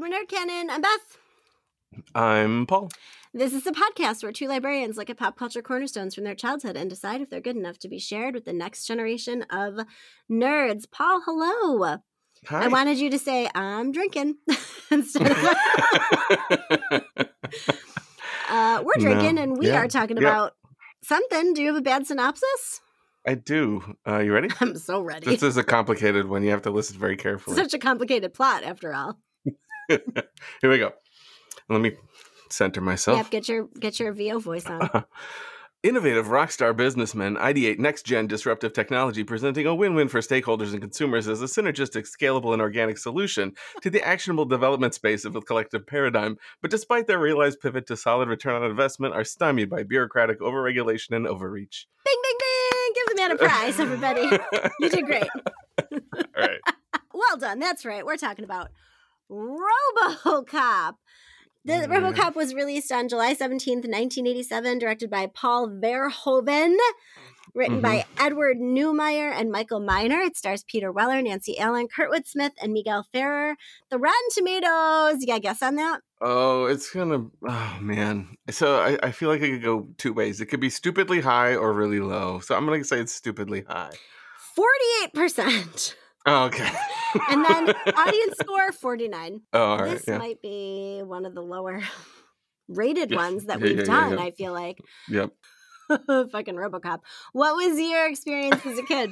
Welcome to Nerd Canon. I'm Beth. I'm Paul. This is a podcast where two librarians look at pop culture cornerstones from their childhood and decide if they're good enough to be shared with the next generation of nerds. Paul, hello. Hi. I wanted you to say I'm drinking instead of uh, we're No. drinking and we Yeah. are talking Yeah. about something. Do you have a bad synopsis? I do. Uh, you ready? I'm so ready. This is a complicated one. You have to listen very carefully. Such a complicated plot, after all. Here we go. Let me center myself. Yep, get your get your VO voice on. Innovative rockstar businessmen ideate next gen disruptive technology, presenting a win win for stakeholders and consumers as a synergistic, scalable, and organic solution to the actionable development space of a collective paradigm. But despite their realized pivot to solid return on investment, are stymied by bureaucratic overregulation and overreach. Bing, bing, bing! Give the man a prize, everybody. You did great. All right. Well done. That's right. We're talking about RoboCop. The Mhm. RoboCop was released on July 17th, 1987, directed by Paul Verhoeven, written by Edward Neumeier and Michael Miner. It stars Peter Weller, Nancy Allen, Kurtwood Smith, and Miguel Ferrer. The Rotten Tomatoes, you got a guess on that? Oh, it's gonna. Oh man. So I, I feel like it could go two ways. It could be stupidly high or really low. So I'm gonna say it's stupidly high. 48%. Oh, okay. And then audience score 49. Oh, all right. this Yeah. might be one of the lower rated Yeah. ones that Yeah, we've done. I feel like. Yep. Fucking Robocop. What was your experience as a kid?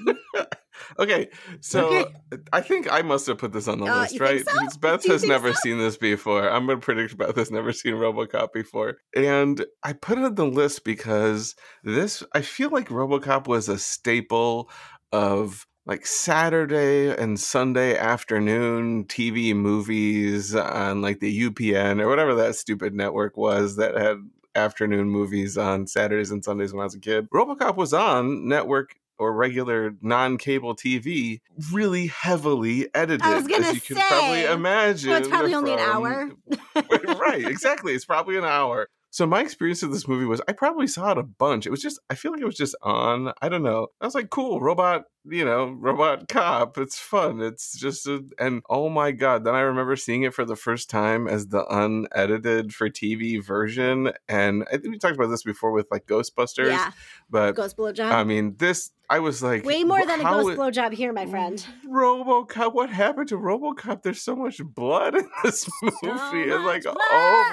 Okay. So Okay. I think I must have put this on the Uh, list, right? so? Beth has never so? seen this before. I'm gonna predict Beth has never seen RoboCop before, and I put it on the list because this. I feel like RoboCop was a staple of like Saturday and Sunday afternoon TV movies on like the UPN or whatever that stupid network was that had afternoon movies on Saturdays and Sundays when I was a kid. RoboCop was on network or regular non-cable TV really heavily edited I was gonna as you can probably say. imagine. Well, it's probably only an hour. right, exactly. It's probably an hour. So my experience of this movie was I probably saw it a bunch. It was just I feel like it was just on. I don't know. I was like, cool, robot, you know, robot cop. It's fun. It's just a, and oh my god. Then I remember seeing it for the first time as the unedited for TV version. And I think we talked about this before with like Ghostbusters. yeah, But ghost blowjob. I mean, this I was like Way more than a ghost it- blowjob here, my friend. RoboCop. What happened to RoboCop? There's so much blood in this movie. it's like blood.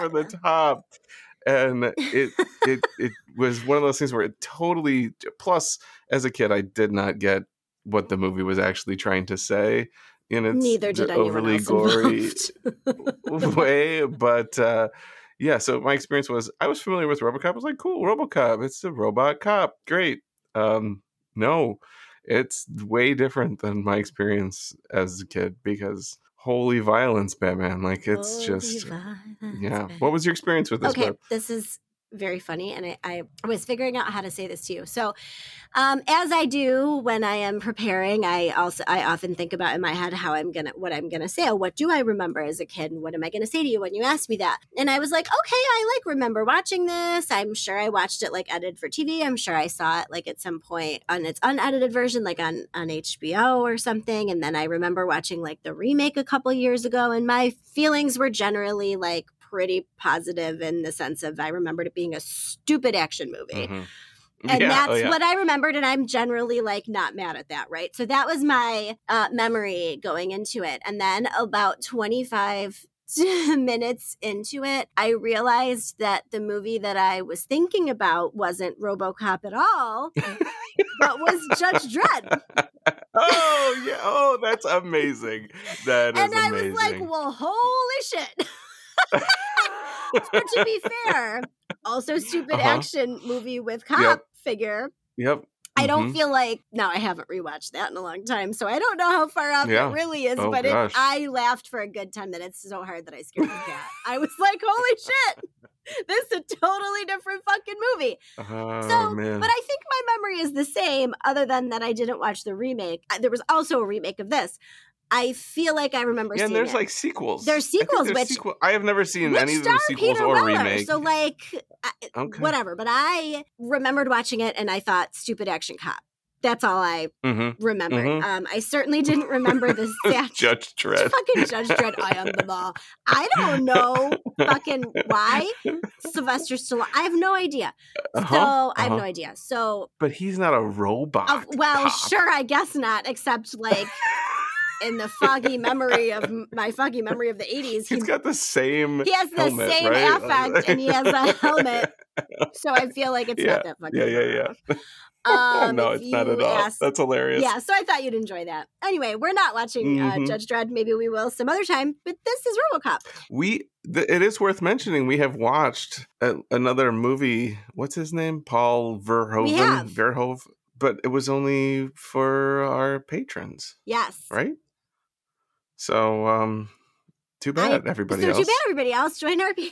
over the top, and it it it was one of those things where it totally. Plus, as a kid, I did not get what the movie was actually trying to say in its Neither did overly gory way, but. uh yeah, so my experience was I was familiar with RoboCop. I was like, cool, RoboCop. It's a robot cop. Great. Um, no, it's way different than my experience as a kid because holy violence, Batman. Like it's Holy just violence, yeah. baby. What was your experience with this? okay, Beth? this is very funny, and I, I was figuring out how to say this to you. So, um, as I do when I am preparing, I also I often think about in my head how I'm gonna what I'm gonna say. Oh, what do I remember as a kid, and what am I gonna say to you when you ask me that? And I was like, okay, I like remember watching this. I'm sure I watched it like edited for TV. I'm sure I saw it like at some point on its unedited version, like on on HBO or something. And then I remember watching like the remake a couple years ago, and my feelings were generally like pretty positive in the sense of I remembered it being a stupid action movie. Mhm. And Yeah, that's oh, yeah. what I remembered, and I'm generally like not mad at that, right? So that was my uh, memory going into it. And then about 25 minutes into it, I realized that the movie that I was thinking about wasn't Robocop at all, but was Judge Dredd. oh yeah. Oh, that's amazing. That is and I amazing. was like, well, holy shit. but to be fair, also stupid Uh-huh. action movie with cop Yep. figure. yep. I don't Mhm. feel like now I haven't rewatched that in a long time, so I don't know how far off Yeah. it really is. Oh, but it. I laughed for a good ten minutes so hard that I scared the cat. I was like, "Holy shit, this is a totally different fucking movie." Oh So, man. but I think my memory is the same, other than that I didn't watch the remake. There was also a remake of this. I feel like I remember yeah, and there's it. like sequels. There's sequels, there's which- sequel- I have never seen any of the sequels Peter or Weller. remake. So like, I, Okay. whatever. But I remembered watching it, and I thought, "Stupid action cop." That's all I Mm-hmm. remembered. Mhm. Um, I certainly didn't remember the statue. Judge Dredd. Fucking Judge Dredd, I am the law. I don't know fucking why Sylvester Stallone. I have no idea. Uh-huh, So I have uh-huh. no idea. So But he's not a robot. uh, well, cop. sure, I guess not. Except like in the foggy memory of my foggy memory of the eighties, he, He's got the same. he has the helmet, same right? affect, and he has a helmet. So I feel like it's Yeah, not that fucking. Yeah, yeah, yeah. Um, no, it's not at all. ask- That's hilarious. yeah, so I thought you'd enjoy that. Anyway, we're not watching uh, Mhm. Judge Dredd. Maybe we will some other time. But this is RoboCop. We. Th- it is worth mentioning. We have watched a- another movie. What's his name? Paul Verhoeven. Verhoeven. But it was only for our patrons, Yes. right? So, um, too I- bad, everybody so else. too bad everybody else join our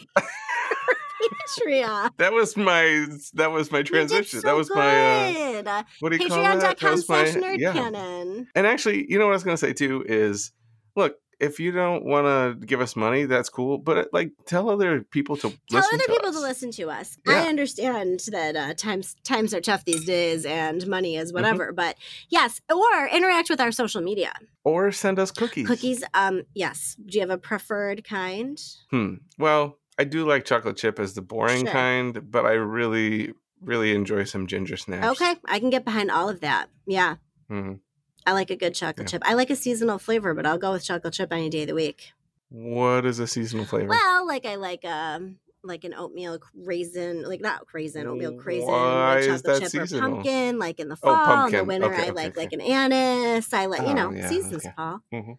Patreon. That was my that was my transition. so that was my uh, good. Uh, what do you call that? That Patreon.com was my yeah. And actually, you know what I was going to say too is, look, if you don't want to give us money, that's cool. But uh, like, tell other people to Tell other to people us. to listen to us. Yeah. I understand that uh, times times are tough these days, and money Mm-hmm. is whatever. But yes, or interact with our social media or send us cookies. cookies. Um, yes. Do you have a preferred kind? Hmm. Well, I do like chocolate chip as the boring Sure. kind, but I really, really enjoy some ginger snaps. Okay, I can get behind all of that. Yeah, Mhm. I like a good chocolate Yeah. chip. I like a seasonal flavor, but I'll go with chocolate chip any day of the week. What is a seasonal flavor? Well, like I like um like an oatmeal raisin, like not raisin, oatmeal raisin Why is chocolate chip or pumpkin. Like in the Oh, fall, in the winter, Okay, I okay, like okay. like an anise. I like you Oh, know yeah, seasons. Paul. Mhm.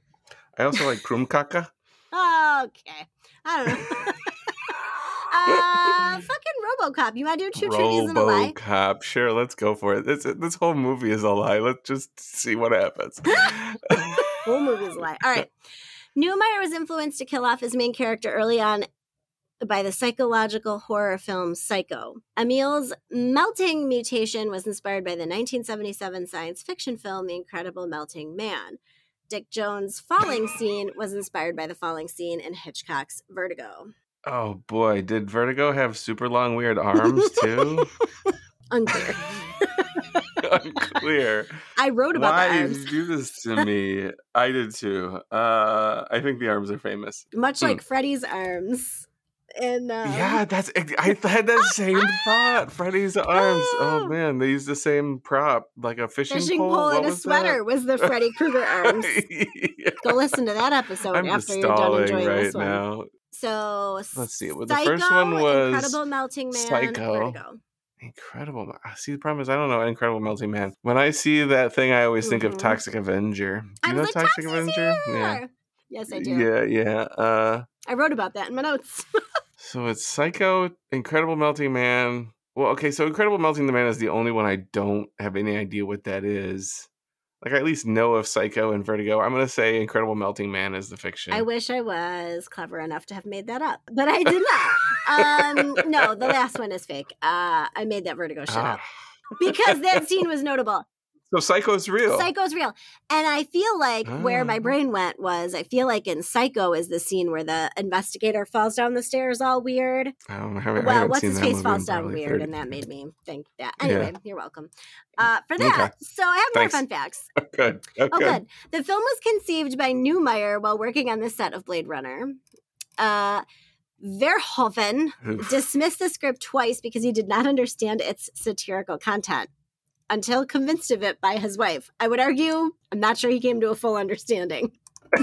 I also like krumkaka. Okay, I don't know. uh, fucking RoboCop. You want to do two trivias and a lie? RoboCop. Sure, let's go for it. This this whole movie is a lie. Let's just see what happens. Whole movie is a lie. All right. Neumeier was influenced to kill off his main character early on by the psychological horror film Psycho. Emil's melting mutation was inspired by the 1977 science fiction film The Incredible Melting Man. Dick Jones' falling scene was inspired by the falling scene in Hitchcock's Vertigo. Oh boy, did Vertigo have super long weird arms too? Unclear. Unclear. I wrote about Why the did you do this to me? I did too. Uh, I think the arms are famous. Much Hmm. like Freddy's arms. And uh, yeah, that's. I had that same thought. Freddy's arms. Oh man, they used the same prop, like a fishing, fishing pole. pole and a was sweater that? was the Freddy Krueger arms. Yeah. Go listen to that episode I'm after you're done enjoying right this one. now. So Let's see, well, the Psycho, first one was Incredible Melting Man, Psycho. Vertigo. Incredible. See, the problem is I don't know Incredible Melting Man. When I see that thing, I always think of Mhm. Toxic Avenger. Do I you know like, Toxic Toxie's Avenger? Yeah. Yes, I do. Yeah, yeah. Uh, I wrote about that in my notes. so it's Psycho, Incredible Melting Man. Well, okay, so Incredible Melting the Man is the only one I don't have any idea what that is. Like I at least know of Psycho and Vertigo. I'm gonna say Incredible Melting Man is the fiction. I wish I was clever enough to have made that up, but I did not. um, no, the last one is fake. Uh, I made that Vertigo shit Ah. up because that scene was notable. So Psycho's real. Psycho's real. And I feel like where my Ah. brain went was I feel like in Psycho is the scene where the investigator falls down the stairs all weird. I don't know. I I well, what's his face falls down weird, 30 and that made me think that. Yeah. Anyway, you're welcome uh, for that. Okay. So I have more fun facts. Good. Oh, Okay. good. The film was conceived by Neumeier while working on the set of Blade Runner. Uh, Verhoeven Oof. dismissed the script twice because he did not understand its satirical content until convinced of it by his wife. I would argue, I'm not sure he came to a full understanding.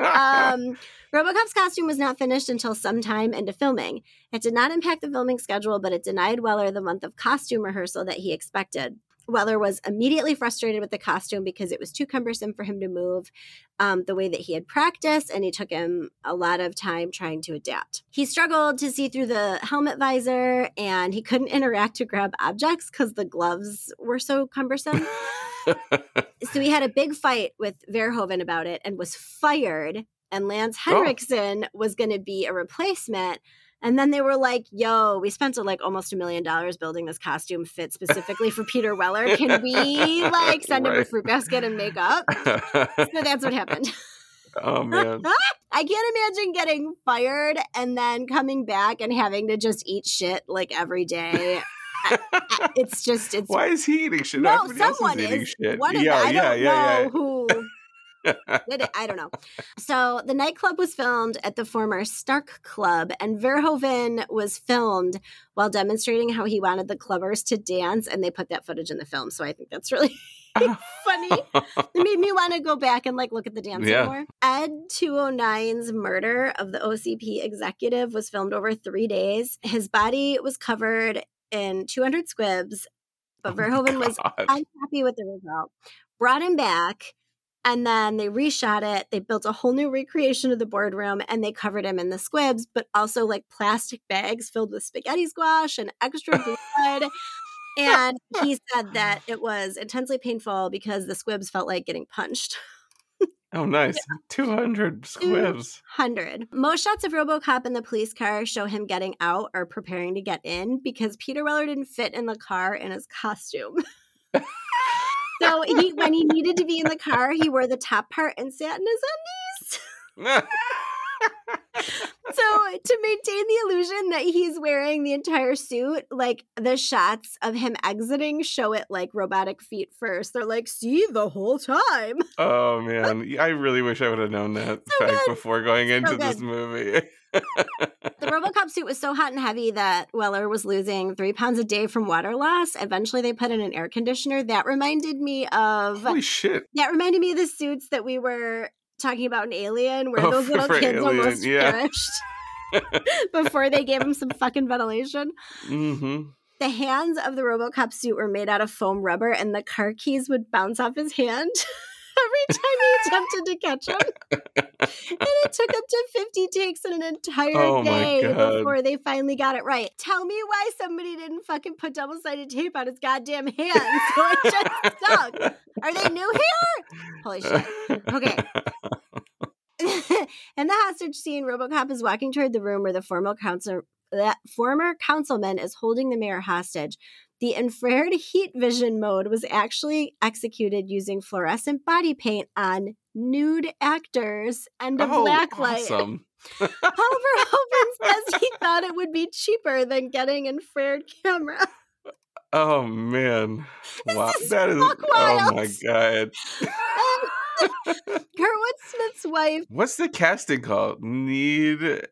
Um, Robocop's costume was not finished until sometime into filming. It did not impact the filming schedule, but it denied Weller the month of costume rehearsal that he expected. Weller was immediately frustrated with the costume because it was too cumbersome for him to move um, the way that he had practiced, and it took him a lot of time trying to adapt. He struggled to see through the helmet visor, and he couldn't interact to grab objects because the gloves were so cumbersome so he had a big fight with Verhoeven about it and was fired. And Lance Oh. Henriksen was going to be a replacement. And then they were like, "Yo, we spent like almost a million dollars building this costume fit specifically for Peter Weller. Can we like send him a fruit basket and make up?" So that's what happened. oh man. I can't imagine getting fired and then coming back and having to just eat shit like every day. it's just it's Why is he eating shit? no Everybody someone is is shit. one of yeah, I yeah, don't yeah, know who did it. I don't know. So the nightclub was filmed at the former Starck Club, and Verhoeven was filmed while demonstrating how he wanted the clubbers to dance, and they put that footage in the film. So I think that's really ah. funny. It made me want to go back and like look at the dance Yeah. more. Ed 209's murder of the OCP executive was filmed over three days. His body was covered in 200 squibs, but oh Verhoeven was unhappy with the result. Brought him back, and then they reshot it. They built a whole new recreation of the boardroom, and they covered him in the squibs, but also like plastic bags filled with spaghetti squash and extra blood. and he said that it was intensely painful because the squibs felt like getting punched. Oh, nice. 200 squibs. 100. Most shots of Robocop in the police car show him getting out or preparing to get in because Peter Weller didn't fit in the car in his costume. So he, when he needed to be in the car, he wore the top part and sat in his undies. So to maintain the illusion that he's wearing the entire suit, like the shots of him exiting show it like robotic feet first. They're like, see the whole time. oh, man. I really wish I would have known that So fact good. before going into this movie. The Robocop suit was so hot and heavy that Weller was losing three pounds a day from water loss. Eventually, they put in an air conditioner. That reminded me of Holy shit. that reminded me of the suits that we were talking about in Alien, where Oh, those little kids Alien, almost yeah. perished before they gave him some fucking ventilation. hmm The hands of the Robocop suit were made out of foam rubber, and the car keys would bounce off his hand every time he attempted to catch him. And it took up to 50 takes in an entire Oh day before they finally got it right. Tell me why somebody didn't fucking put double sided tape on his goddamn hands so it just stuck. Are they new here? Holy shit. Okay. In the hostage scene, Robocop is walking toward the room where the former council that former councilman is holding the mayor hostage. The infrared heat vision mode was actually executed using fluorescent body paint on nude actors and a oh, black light. awesome. Paul Verhoeven says he thought it would be cheaper than getting infrared camera. Oh, man. This Wow. is That is. fuck Oh, my wild. God. Um, Kurtwood Smith's wife What's the casting called? Need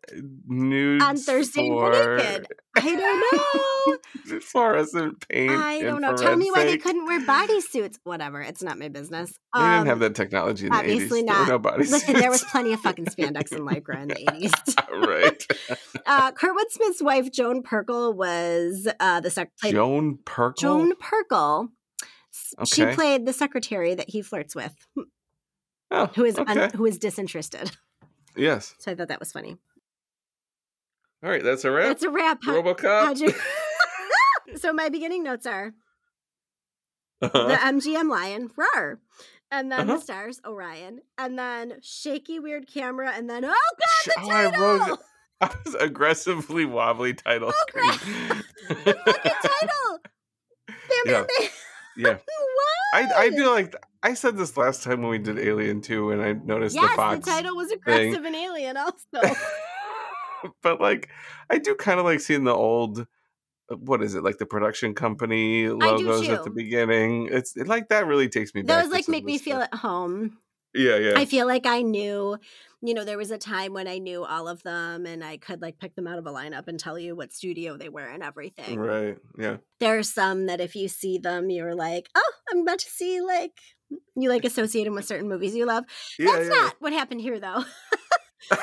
nudes on Thursday for Naked. I don't know. fluorescent paint. I don't know. Tell me why they couldn't wear bodysuits. Whatever. It's not my business. They didn't Um, have that technology in the obviously 80s. There were not. no bodies. Listen, there was plenty of fucking spandex and lycra in the 80s. right. Uh, Kurtwood Smith's wife, Joan Pirkle, was uh, the sec- played Joan Pirkle. Joan Pirkle. S- She played the secretary that he flirts with, Oh, who is un- okay. who is disinterested. yes. So I thought that was funny. All right, that's a wrap. That's a wrap. How- RoboCop. you- so my beginning notes are Uh-huh. the MGM lion, rar. And then Uh-huh. the stars, Orion. And then shaky, weird camera. And then, oh God, the oh, I title! wrote it. I was aggressively wobbly title Oh, crap. screen. the fucking title! Bam, Yeah. bam, bam. yeah, What? I I do like. I said this last time when we did Alien 2 and I noticed Yes, the Fox. the title was aggressive and alien also. but like, I do kind of like seeing the old. uh, What is it like the production company logos at the beginning? It's it, like that really takes me back. Those like make me feel stuff. at home. Yeah, yeah. I feel like I knew, you know, there was a time when I knew all of them and I could like pick them out of a lineup and tell you what studio they were and everything. right. Yeah. There are some that if you see them, you're like, oh, I'm about to see like you like associate them with certain movies you love. Yeah. That's yeah. not what happened here though.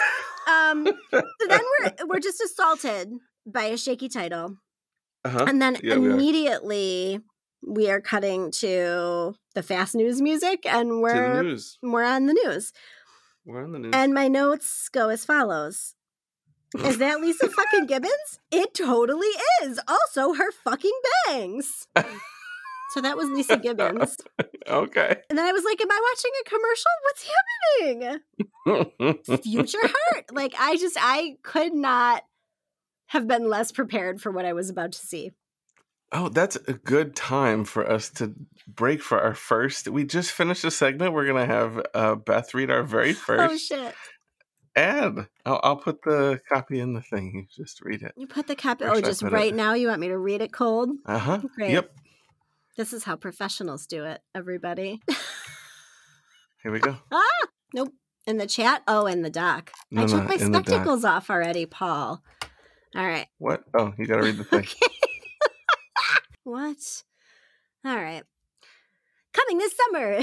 um so then we're we're just assaulted by a shaky title. uh-huh. And then Yeah, we are. immediately we are cutting to the fast news music and we're news. we're on the news. We're on the news. And my notes go as follows. Is that Leeza fucking Gibbons? It totally is. Also, her fucking bangs. So that was Leeza Gibbons. okay. And then I was like, Am I watching a commercial? What's happening? Future Heart. Like, I just, I could not have been less prepared for what I was about to see. Oh, that's a good time for us to break for our first. We just finished a segment. We're gonna have uh, Beth read our very first. Oh, first shit. ad. I'll, I'll put the copy in the thing. You just read it. You put the copy. Oh, just put it? right now. You want me to read it cold? Uh huh. Great. Yep. This is how professionals do it. Everybody Here we go. Ah, nope. In the chat. Oh, in the doc. I No, took no, my in the doc. spectacles off already, Paul. All right. What? Oh, you got to read the thing. Okay. what? All right. Coming this summer.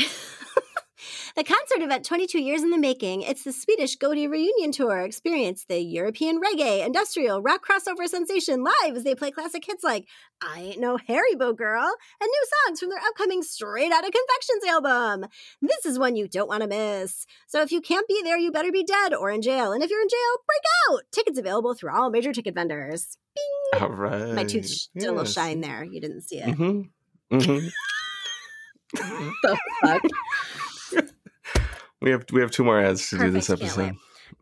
The concert event 22 years in the making. It's the Swedish Godi reunion tour. Experience the European reggae, industrial, rock crossover sensation live as they play classic hits like I Ain't No Haribo Girl and new songs from their upcoming Straight Outta Confections album. This is one you don't want to miss. So if you can't be there, you better be dead or in jail. And if you're in jail, break out. Tickets available through all major ticket vendors. All right. My tooth sh- did a little shine there. You didn't see it. Mm-hmm. Mm-hmm. The fuck? we have we have two more ads to do this episode.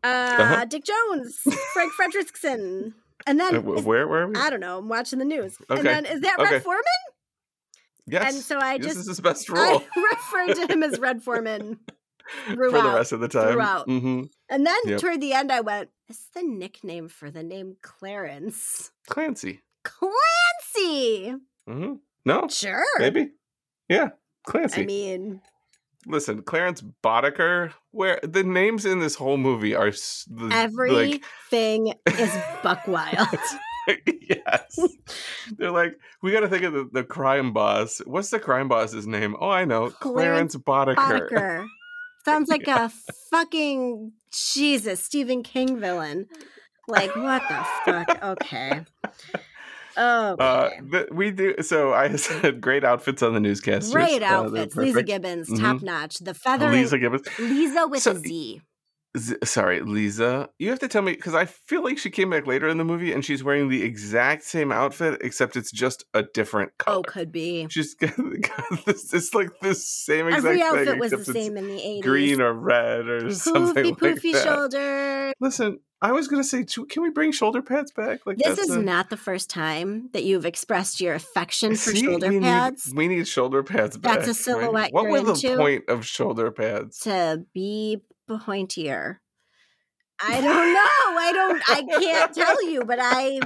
Uh, Uh-huh. Dick Jones, Frank Fredrickson, and then Uh, wh- is- where where are we? I don't know. I'm watching the news, and Okay, then is that okay. Red Foreman? Yes. And so I just this is his best I role referred to him as Red Foreman for the rest of the time. throughout. hmm and then Yep. toward the end, I went, "It's the nickname for the name Clarence Clancy. Clancy." hmm No, Sure. maybe. Yeah, Clancy. I mean, Listen, Clarence Boddicker. Where the names in this whole movie are the, like everything is buck wild. yes. They're like, we got to think of the, the crime boss. What's the crime boss's name? Oh, I know. Clarence, Clarence Boddicker. Boddicker. Sounds like a fucking Jesus Stephen King villain. Like what the fuck? Okay. Uh, Okay. but we do. So I said great outfits on the newscast. Great Uh, outfits. Leeza perfect. Gibbons, Mhm. top notch. The feather. Leeza Gibbons. Leeza with So- a Z. Z- sorry, Leeza. You have to tell me because I feel like she came back later in the movie and she's wearing the exact same outfit except it's just a different color. Oh, could be. She's got, got this. It's like the same exact Every thing. outfit was the same in the 80s. green or red or something Poofy, like poofy shoulder. Listen, I was gonna say, too, can we bring shoulder pads back? Like This is a- not the first time that you've expressed your affection for See, shoulder we pads Need, we need shoulder pads back. That's a right? silhouette What you're was the point of shoulder pads? to be pointier. I don't know. I don't. I can't tell you, but I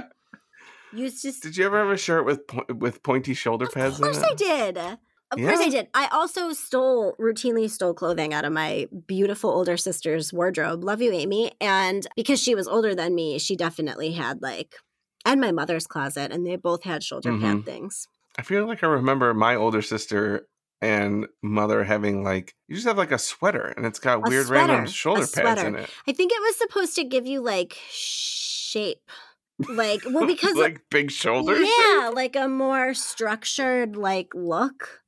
used to. Did you ever have a shirt with with pointy shoulder pads? Of course? I did. Of course I did. I also stole routinely stole clothing out of my beautiful older sister's wardrobe. Love you, Amy. And because she was older than me, she definitely had like and my mother's closet, and they both had shoulder pad Mhm. things. I feel like I remember my older sister and mother having like you just have like a sweater and it's got A weird sweater, random shoulder pads in it. I think it was supposed to give you like shape. Like well because like big shoulders. Yeah, like a more structured like look.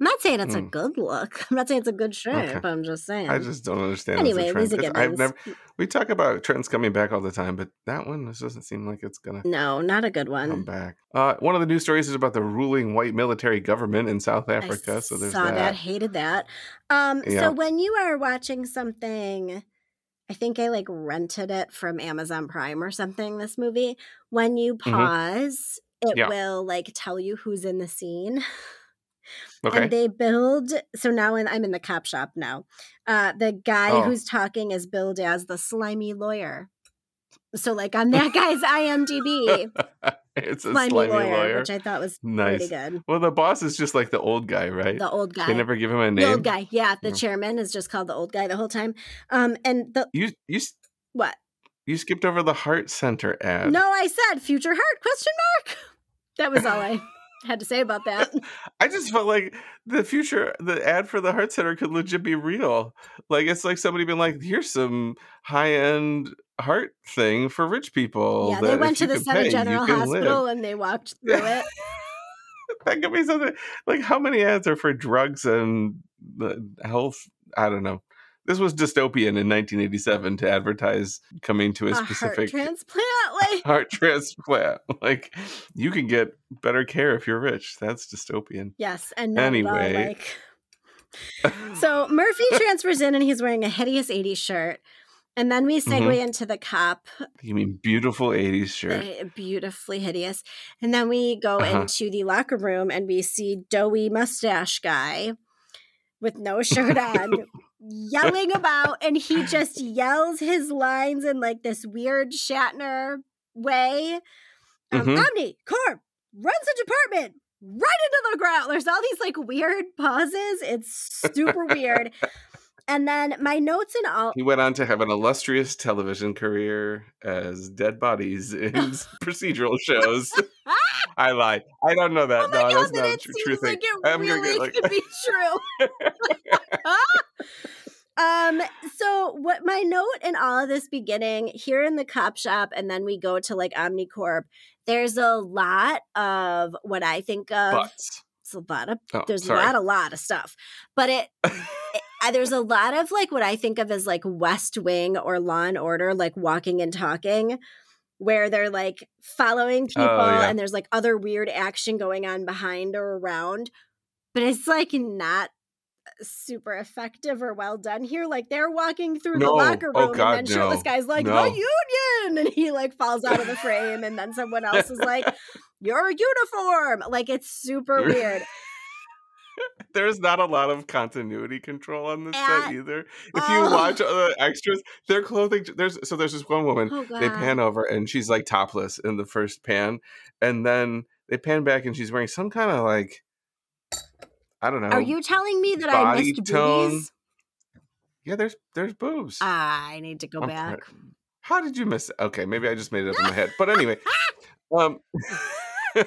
I'm not saying it's a Hmm. good look. I'm not saying it's a good shirt, Okay. but I'm just saying. I just don't understand. anyway, a trend, Lisa 'cause I've never. We talk about trends coming back all the time, but that one this doesn't seem like it's gonna No, not a good one. come back. Uh, one of the news stories is about the ruling white military government in South Africa. I so there's saw that. that. hated that. Um, Yeah. so when you are watching something, I think I like rented it from Amazon Prime or something. This movie, when you pause, it Mm-hmm. Yeah. will like tell you who's in the scene. Okay. And they build so now in, I'm in the cop shop now. Uh the guy Oh. who's talking is billed as the slimy lawyer. So like on that guy's IMDb, it's a slimy, slimy lawyer, lawyer. which I thought was Nice. pretty good. Well, the boss is just like the old guy, right? The old guy. They never give him a name. the old guy. Yeah, the Yeah. chairman is just called the old guy the whole time. Um and the You you what? you skipped over the Heart Center ad. No, I said future heart question mark. That was all I had to say about that. I just felt like the future, the ad for the Heart Center could legit be real. Like it's like somebody been like, "Here's some high end heart thing for rich people." yeah, they went to the pay, General Hospital live." and they walked through it. that could be something. Like how many ads are for drugs and the health? I don't know. This was dystopian in 1987 to advertise coming to a, A heart specific transplant. Like heart transplant. Like you can get better care if you're rich. That's dystopian. Yes, and Anyway. like. So Murphy transfers in and he's wearing a hideous 80s shirt. And then we segue Mhm. into the cop, You mean beautiful 80s shirt? uh, beautifully hideous. And then we go Uh-huh. into the locker room and we see doughy mustache guy with no shirt on, yelling about and he just yells his lines in like this weird Shatner way. Um, Mhm. Omni, Corp, runs the department right into the ground. There's all these like weird pauses. It's super weird. And then my notes and all He went on to have an illustrious television career as dead bodies in procedural shows. I lied. I don't know that. Oh my no, god, that's not a tr- true thing. like it I'm gonna really get like could be true. um, so what my note in all of this beginning here in the cop shop, and then we go to like Omnicorp, there's a lot of what I think of butts. It's a lot of Oh, there's sorry. not a lot of stuff. But it, it there's a lot of like what I think of as like West Wing or Law and Order, like walking and talking, where they're like following oh, people Oh, yeah. and there's like other weird action going on behind or around. But it's like not super effective or well done here. Like they're walking through the No. locker Oh, room God, and then shirtless no. guy's like, No. the union and he like falls out of the frame and then someone else is like, Your uniform. Like it's super weird. There's not a lot of continuity control on this At set either. If you all. watch other extras, their clothing there's so there's this one woman Oh they pan over and she's like topless in the first pan and then they pan back and she's wearing some kind of like I don't know. Are you telling me that I missed tone. boobies? Yeah, there's there's boobs. Ah, I need to go I'm back. How did you miss it? Okay, maybe I just made it up in my head. But anyway, um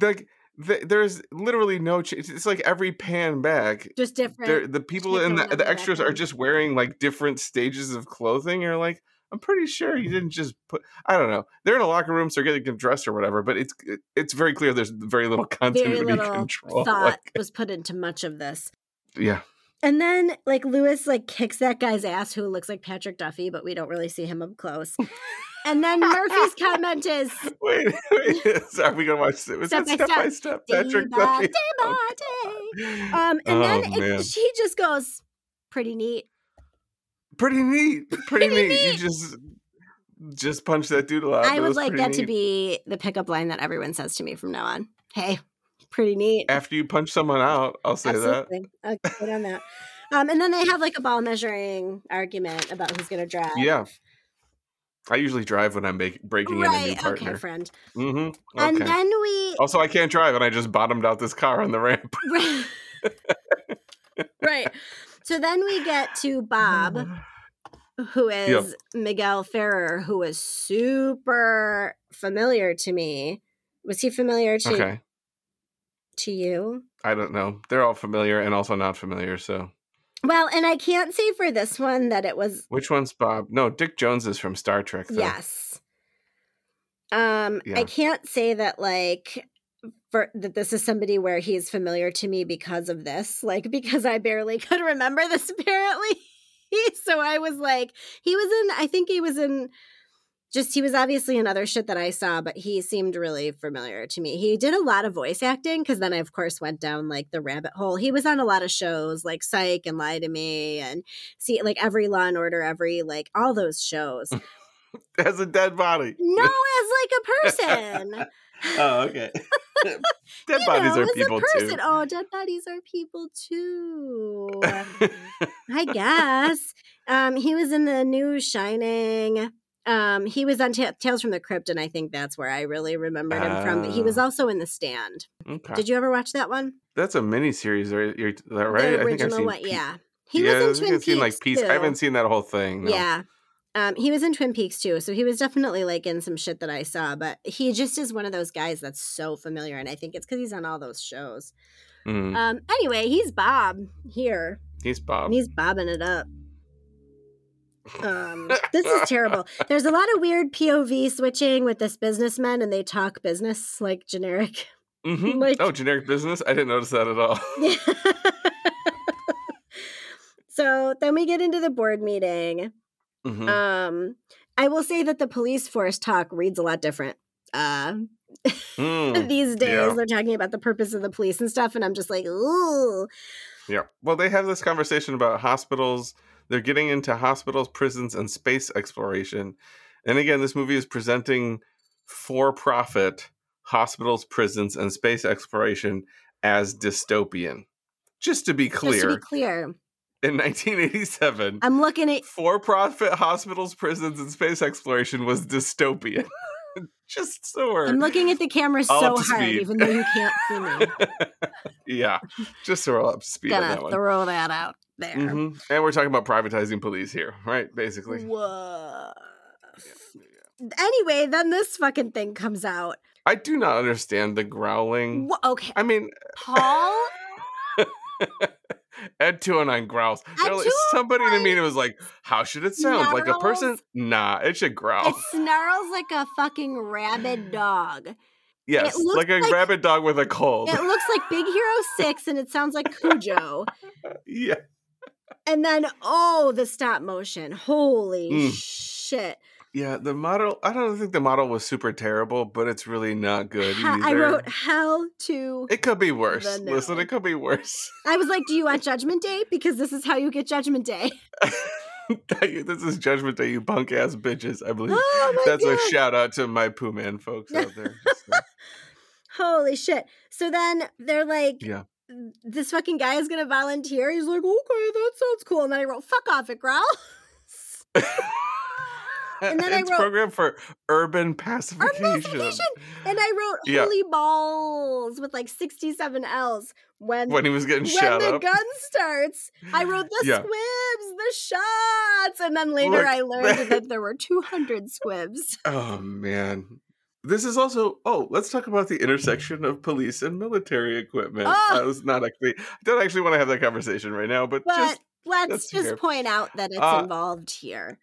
like th- there's literally no ch- it's like every pan back Just different. the people in the, the the extras are just wearing like different stages of clothing you're like i'm pretty sure he didn't just put i don't know they're in a locker room so they're getting dressed or whatever but it's it's very clear there's very little continuity Very little control thought like, was put into much of this. yeah And then like Lewis like kicks that guy's ass who looks like Patrick Duffy, but we don't really see him up close. And then Murphy's comment is wait, wait are we gonna watch was Step that by step by step patrick Duffy? day by day. Um, and oh, then it, she just goes, pretty neat. Pretty neat pretty, Pretty neat. you just just punch that doodle out I That would like that to be the pickup line that everyone says to me from now on. Hey, pretty neat. after you punch someone out i'll say that Absolutely. I'll get on that. Um, and then they have like a ball measuring argument about who's going to drive. yeah i usually drive when i'm make, breaking in a new partner Okay, friend. mm-hmm And then we. Also, I can't drive, and I just bottomed out this car on the ramp. right. right. So then we get to Bob, who is Miguel Ferrer, who is super familiar to me. Was he familiar to Okay, to you? I don't know. They're all familiar and also not familiar. So, Well, and I can't say for this one that it was which one's Bob? No, Dick Jones is from Star Trek. Though. yes. Um, Yeah. I can't say that like for that this is somebody where he's familiar to me because of this, like because I barely could remember this apparently. so I was like, he was in. I think he was in. Just he was obviously in other shit that I saw, but he seemed really familiar to me. He did a lot of voice acting because then I of course went down like the rabbit hole. He was on a lot of shows like Psych and Lie to Me and see like every Law and Order, every like all those shows. As a dead body. No, as like a person. Oh, okay. dead You bodies know, are people too. Oh, dead bodies are people too. I guess. Um, he was in the new Shining. Um, he was on Ta Tales from the Crypt, and I think that's where I really remembered him from. But he was Ah. also in The Stand. okay. Did you ever watch that one? That's a mini series, right? You're, right? The I think I've original seen. one. Pe- Yeah. He yeah, was in think Twin I've seen like Peaks. I haven't seen that whole thing. No. Yeah. Um, he was in Twin Peaks too, so he was definitely like in some shit that I saw. But he just is one of those guys that's so familiar, and I think it's because he's on all those shows. Mhm. Um, anyway, he's Bob here, He's Bob. and he's bobbing it up. Um, this is terrible. There's a lot of weird POV switching with this businessman, and they talk business like generic. Mm-hmm. like- oh, generic business. I didn't notice that at all. so then we get into the board meeting. Mhm. Um, I will say that the police force talk reads a lot different. Uh, Mm. these days yeah. they're talking about the purpose of the police and stuff, and I'm just like, ooh, Yeah. Well, they have this conversation about hospitals. They're getting into hospitals, prisons, and space exploration. And again, this movie is presenting for profit hospitals, prisons, and space exploration as dystopian. Just to be just clear, to be clear. In 1987, I'm looking at for-profit hospitals, prisons, and space exploration was dystopian. Just so we're I'm looking at the camera so hard, speed. even though you can't see me. yeah, just so we're all up speed Gonna that one. throw that out there. Mhm. And we're talking about privatizing police here, right? Basically. Woof. Anyway, then this fucking thing comes out. I do not understand the growling. Wha- okay, I mean, Paul. Ed 209 growls. Like- somebody to me was like, how should it sound? Like a person? Snarls? Nah, it should growl. It snarls like a fucking rabid dog. yes, like a like- rabid dog with a cold. It looks like Big Hero 6 and it sounds like Cujo. yeah. And then, oh, the stop motion. Holy Mm. shit. Yeah, the model, I don't think the model was super terrible, but it's really not good either. I wrote how to. it could be worse. Listen, it could be worse. I was like, do you want Judgment Day? Because this is how you get Judgment Day. this is Judgment Day, you punk ass bitches, I believe. Oh That's God. a shout out to my Pooh Man folks out there. Holy shit. So then they're like, yeah. this fucking guy is going to volunteer. He's like, okay, that sounds cool. And then I wrote, fuck off, it growls. And then I it's wrote- programmed for urban pacification. pacification. And I wrote Yeah. holy balls with like 67 L's when When he was getting when shot the up. gun starts. I wrote the Yeah. squibs, the shots. And then later Look, I learned that- there were 200 squibs. Oh man. This is also oh, let's talk about the intersection of police and military equipment. Oh. I was not actually I don't actually want to have that conversation right now, but, But just let's just fair. point out that it's Uh, involved here.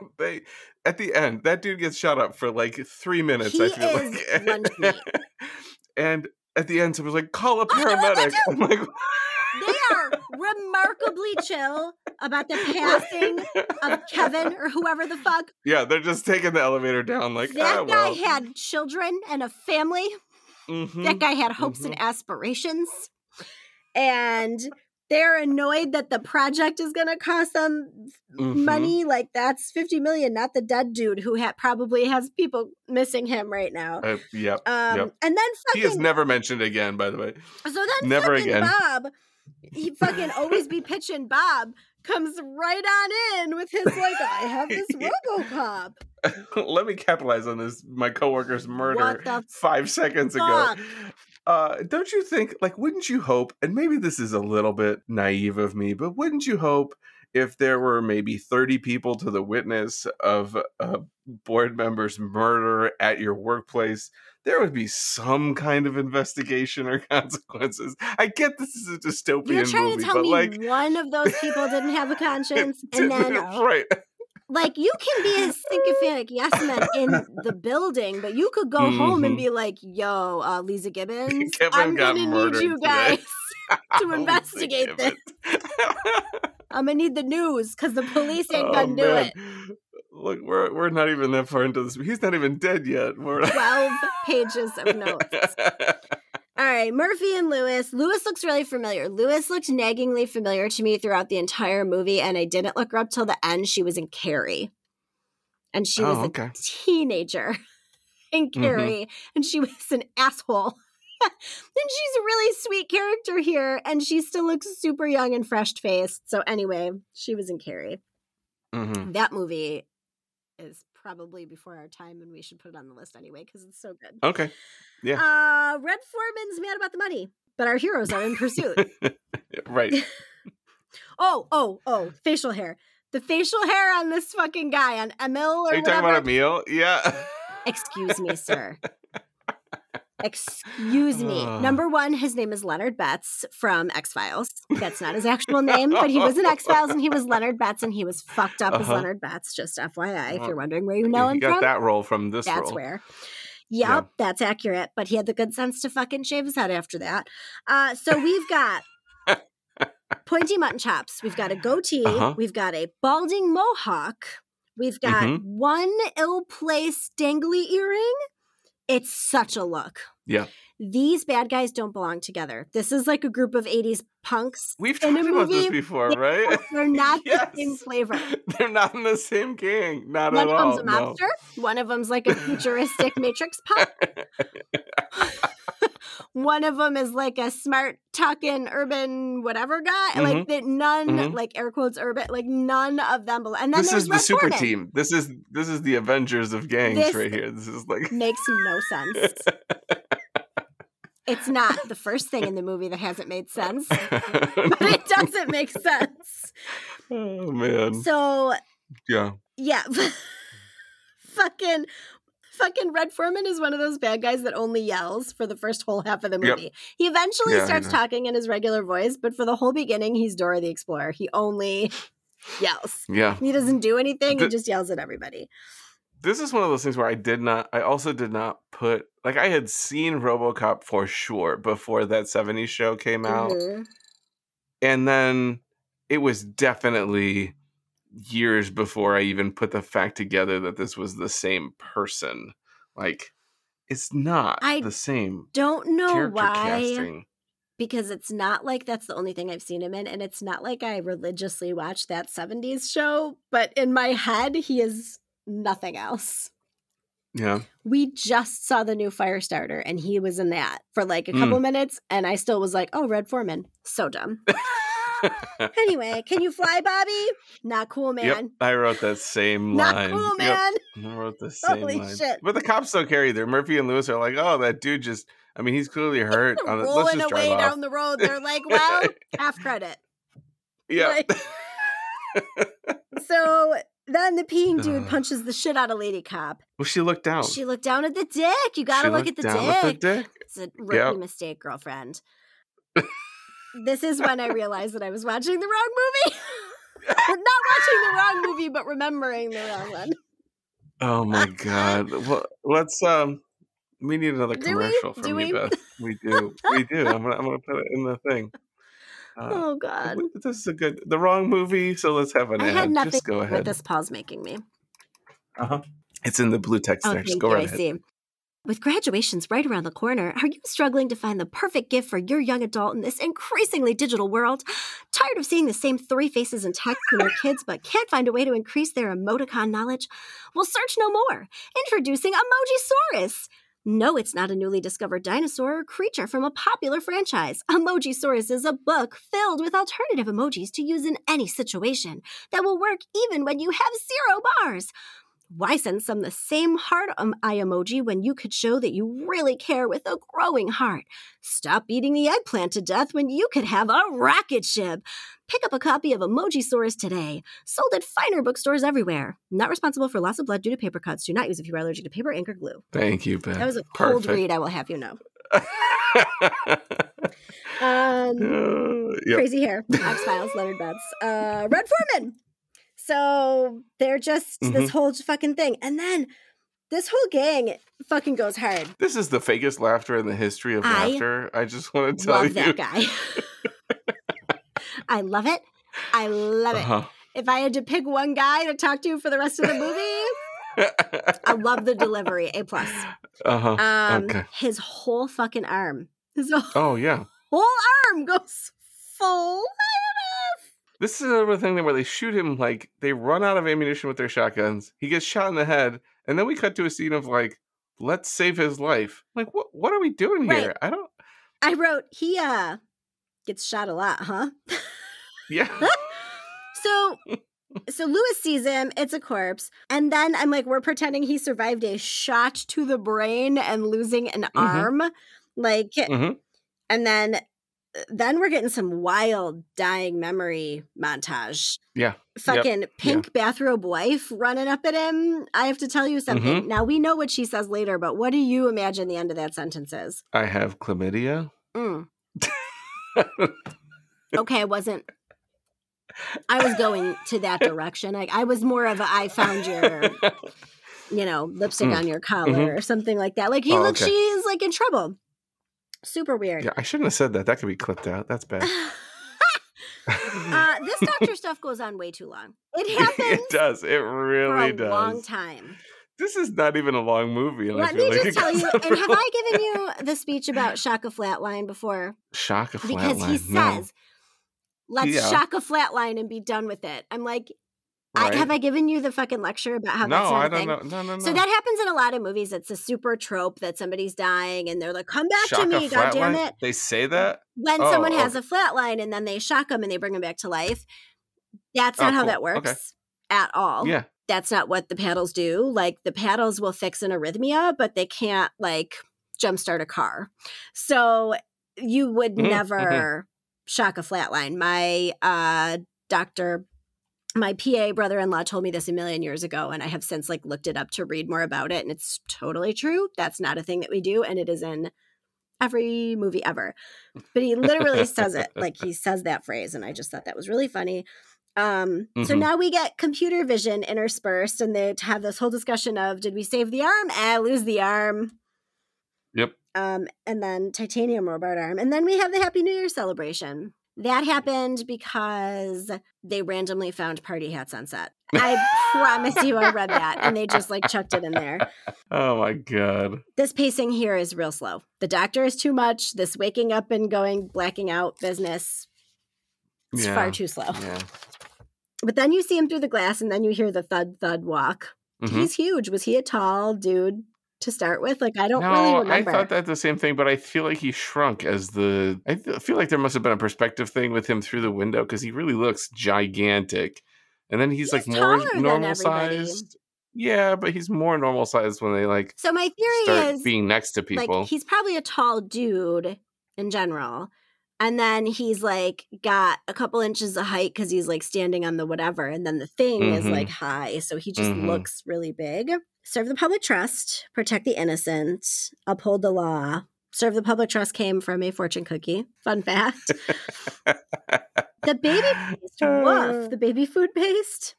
they at the end, that dude gets shot up for like three minutes, He I feel is like. and at the end someone's like, call a paramedic. I'm like They are remarkably chill about the passing of Kevin or whoever the fuck. Yeah, they're just taking the elevator down like That ah, guy well. had children and a family. Mhm. That guy had hopes and aspirations. And they're annoyed that the project is going to cost them Mhm. money. Like that's 50 million, not the dead dude who ha- probably has people missing him right now. Uh, yep. Um, yep. and then fucking, He is never mentioned again, by the way. So then Never fucking again. Bob, he fucking always be pitching Bob comes right on in with his like, I have this RoboCop. Let me capitalize on this. My coworker's murder five seconds ago. Uh, don't you think, like, wouldn't you hope, and maybe this is a little bit naive of me, but wouldn't you hope if there were maybe 30 people to the witness of a board member's murder at your workplace, there would be some kind of investigation or consequences? I get this is a dystopian You're trying movie, to tell me like, one of those people didn't have a conscience, and then right. Like you can be a sycophantic yes man in the building, but you could go home and Mhm. be like, "Yo, uh, Leeza Gibbons, I'm gonna need you guys to investigate this. I'm gonna need the news because the police ain't Oh, gonna do man. it." Look, we're we're not even that far into this. He's not even dead yet. We're Twelve pages of notes. Right, Murphy and Lewis. Lewis looks really familiar. Lewis looked naggingly familiar to me throughout the entire movie, and I didn't look her up till the end. She was in Carrie, and she was oh, a teenager in Mhm. Carrie, and she was an asshole. and she's a really sweet character here, and she still looks super young and fresh faced. So anyway, she was in Carrie. hmm That movie is probably before our time, and we should put it on the list anyway because it's so good. Okay. Yeah. Uh, Red Foreman's mad about the money, but our heroes are in pursuit. right. oh, oh, oh, facial hair. The facial hair on this fucking guy on Emil or Are you talking about Emil? Yeah. Excuse me, sir. Excuse me. Ugh. Number one, his name is Leonard Betts from X Files. That's not his actual name, but he was in X Files and he was Leonard Betts and he was fucked up as Uh-huh. Leonard Betts. Just FYI, if you're wondering where you know he him got from. that role from this That's role. where. Yep, Yeah. that's accurate. But he had the good sense to fucking shave his head after that. Uh, so we've got pointy mutton chops. We've got a goatee. Uh-huh. We've got a balding mohawk. We've got Mhm. one ill-placed dangly earring. It's such a look. Yeah. These bad guys don't belong together. This is like a group of 80s punks. We've talked about this before, Yeah, right? They're not Yes. the same flavor. They're not in the same gang. Not One at of all. them's a no. One of them's like a futuristic Matrix pop. One of them is like a smart talking urban whatever guy. Like that none Mhm. like air quotes urban like none of them belong. And then this there's is the super team. This is this is the Avengers of gangs This- right here. This is like Makes no sense. It's not the first thing in the movie that hasn't made sense, but it doesn't make sense. oh man. So Yeah. yeah, fucking. Fucking Red Foreman is one of those bad guys that only yells for the first whole half of the Yep. movie. He eventually Yeah, starts talking in his regular voice, but for the whole beginning, he's Dora the Explorer. He only yells. Yeah. He doesn't do anything. He just yells at everybody. This is one of those things where I did not I also did not put like I had seen RoboCop for sure before that 70s show came out. Mhm. And then it was definitely years before I even put the fact together that this was the same person. Like, it's not I the same Don't know why. casting. because it's not like that's the only thing I've seen him in, and it's not like I religiously watched that 70s show, but in my head, he is nothing else. Yeah. We just saw the new Firestarter, and he was in that for like a Mm. couple minutes, and I still was like, oh, Red Foreman. So dumb. anyway, can you fly, Bobby? Not cool, man. Yep, I wrote that same line. Not cool, Yep, man. I wrote the same Holy line. shit. But the cops don't care either. Murphy and Lewis are like, "Oh, that dude just. I mean, he's clearly hurt. They're On it. Let's rolling just away drive down off." the road. They're like, well, half credit. yeah. like- So then the peeing dude punches the shit out of Lady Cop. well, she looked down. She looked down at the dick. You gotta She look at the dick. at the dick. It's a rookie Yep. mistake, girlfriend. This is when I realized that I was watching the wrong movie. Not watching the wrong movie, but remembering the wrong one. Oh my god. Well, let's um. We need another Do we? commercial Do from we? you, Beth. We do. We do. I'm gonna. I'm gonna put it in the thing. Uh, oh God. this is a good. The wrong movie. So let's have an I ad. had nothing Just go with ahead. this pause making me. Uh-huh. It's in the blue text Oh, there. Just go right ahead. With graduations right around the corner, are you struggling to find the perfect gift for your young adult in this increasingly digital world? Tired of seeing the same three faces and text from your kids, but can't find a way to increase their emoticon knowledge? Well, search no more. Introducing Emojisaurus. No, it's not a newly discovered dinosaur or creature from a popular franchise. Emojisaurus is a book filled with alternative emojis to use in any situation that will work even when you have zero bars. Why send some the same heart um, eye emoji when you could show that you really care with a growing heart? Stop eating the eggplant to death when you could have a rocket ship. Pick up a copy of Emojisaurus today. Sold at finer bookstores everywhere. Not responsible for loss of blood due to paper cuts. Do not use if you are allergic to paper, ink, or glue. Thank you, Beth. That was a cold Perfect. read, I will have you know. Um, Uh, yep. Crazy hair, X-Files, Leonard Betts, uh, Red Foreman. So they're just Mm-hmm. this whole fucking thing, and then this whole gang fucking goes hard. This is the fakest laughter in the history of I laughter. I just want to tell you. Love you. that guy. I love it. I love it. Uh-huh. If I had to pick one guy to talk to for the rest of the movie, I love the delivery. A plus. uh-huh. Um, Okay. his whole fucking arm, his whole Oh yeah. Whole arm goes full. This is another thing where they shoot him like they run out of ammunition with their shotguns. He gets shot in the head, and then we cut to a scene of like, let's save his life. Like, what what are we doing Right. here? I don't I wrote he uh gets shot a lot, huh? yeah. So so Lewis sees him, it's a corpse, and then I'm like, we're pretending he survived a shot to the brain and losing an Mm-hmm. arm. Like hmm and then then we're getting some wild dying memory montage. Yeah. Fucking pink bathrobe wife running up at him. I have to tell you something. Mm-hmm. Now we know what she says later, but what do you imagine the end of that sentence is? I have chlamydia. Mm. okay, I wasn't. I was going to that direction. Like I was more of a I found your, you know, lipstick Mm. on your collar or something like that. Like he Oh, looks, okay. she's like in trouble. Super weird. yeah, I shouldn't have said that. That could be clipped out. That's bad. uh, this doctor stuff goes on way too long. It happens it does. It for really a does. long time. This is not even a long movie. Let me like just tell you, and have I given you the speech about Shaka Flatline before? shock a Flatline. Because he flatline? No. says, let's Yeah. shock a flatline and be done with it. I'm like, Right? I, have I given you the fucking lecture about how no, that's not I don't thing? know. No, no, no. So that happens in a lot of movies. It's a super trope that somebody's dying and they're like, "Come back Shock to me, god damn it!" They say that. When Oh, someone has okay. a flatline and then they shock them and they bring them back to life, that's Oh, not how cool. that Okay. works at all. Yeah. That's not what the paddles do. Like the paddles will fix an arrhythmia, but they can't like jumpstart a car. So you would Mhm, mhm. never shock a flatline. My uh doctor my PA brother-in-law told me this a million years ago and I have since like looked it up to read more about it and it's totally true. That's not a thing that we do and it is in every movie ever. But he literally says it. Like he says that phrase and I just thought that was really funny. Um so Mhm. now we get computer vision interspersed and they have this whole discussion of did we save the arm? Ah, lose the arm. Yep. Um and then titanium robot arm and then we have the happy new year celebration. That happened because they randomly found party hats on set. I promise you I read that and they just like chucked it in there. Oh my god. This pacing here is real slow. The doctor is too much. This waking up and going blacking out business is Yeah. far too slow. Yeah. But then you see him through the glass and then you hear the thud thud walk. Mhm. He's huge. Was he a tall dude to start with? Like I don't no, really I thought that the same thing, but I feel like he shrunk as the. I feel like there must have been a perspective thing with him through the window because he really looks gigantic, and then he's, like more normal sized. Yeah, but he's more normal sized when they like so my theory start is being next to people. like he's probably a tall dude in general. And then he's like got a couple inches of height because he's like standing on the whatever. And then the thing is Mhm. like high. So he just Mhm. looks really big. Serve the public trust, protect the innocent, uphold the law. Serve the public trust came from a fortune cookie. Fun fact. The baby paste, woof. The baby food paste.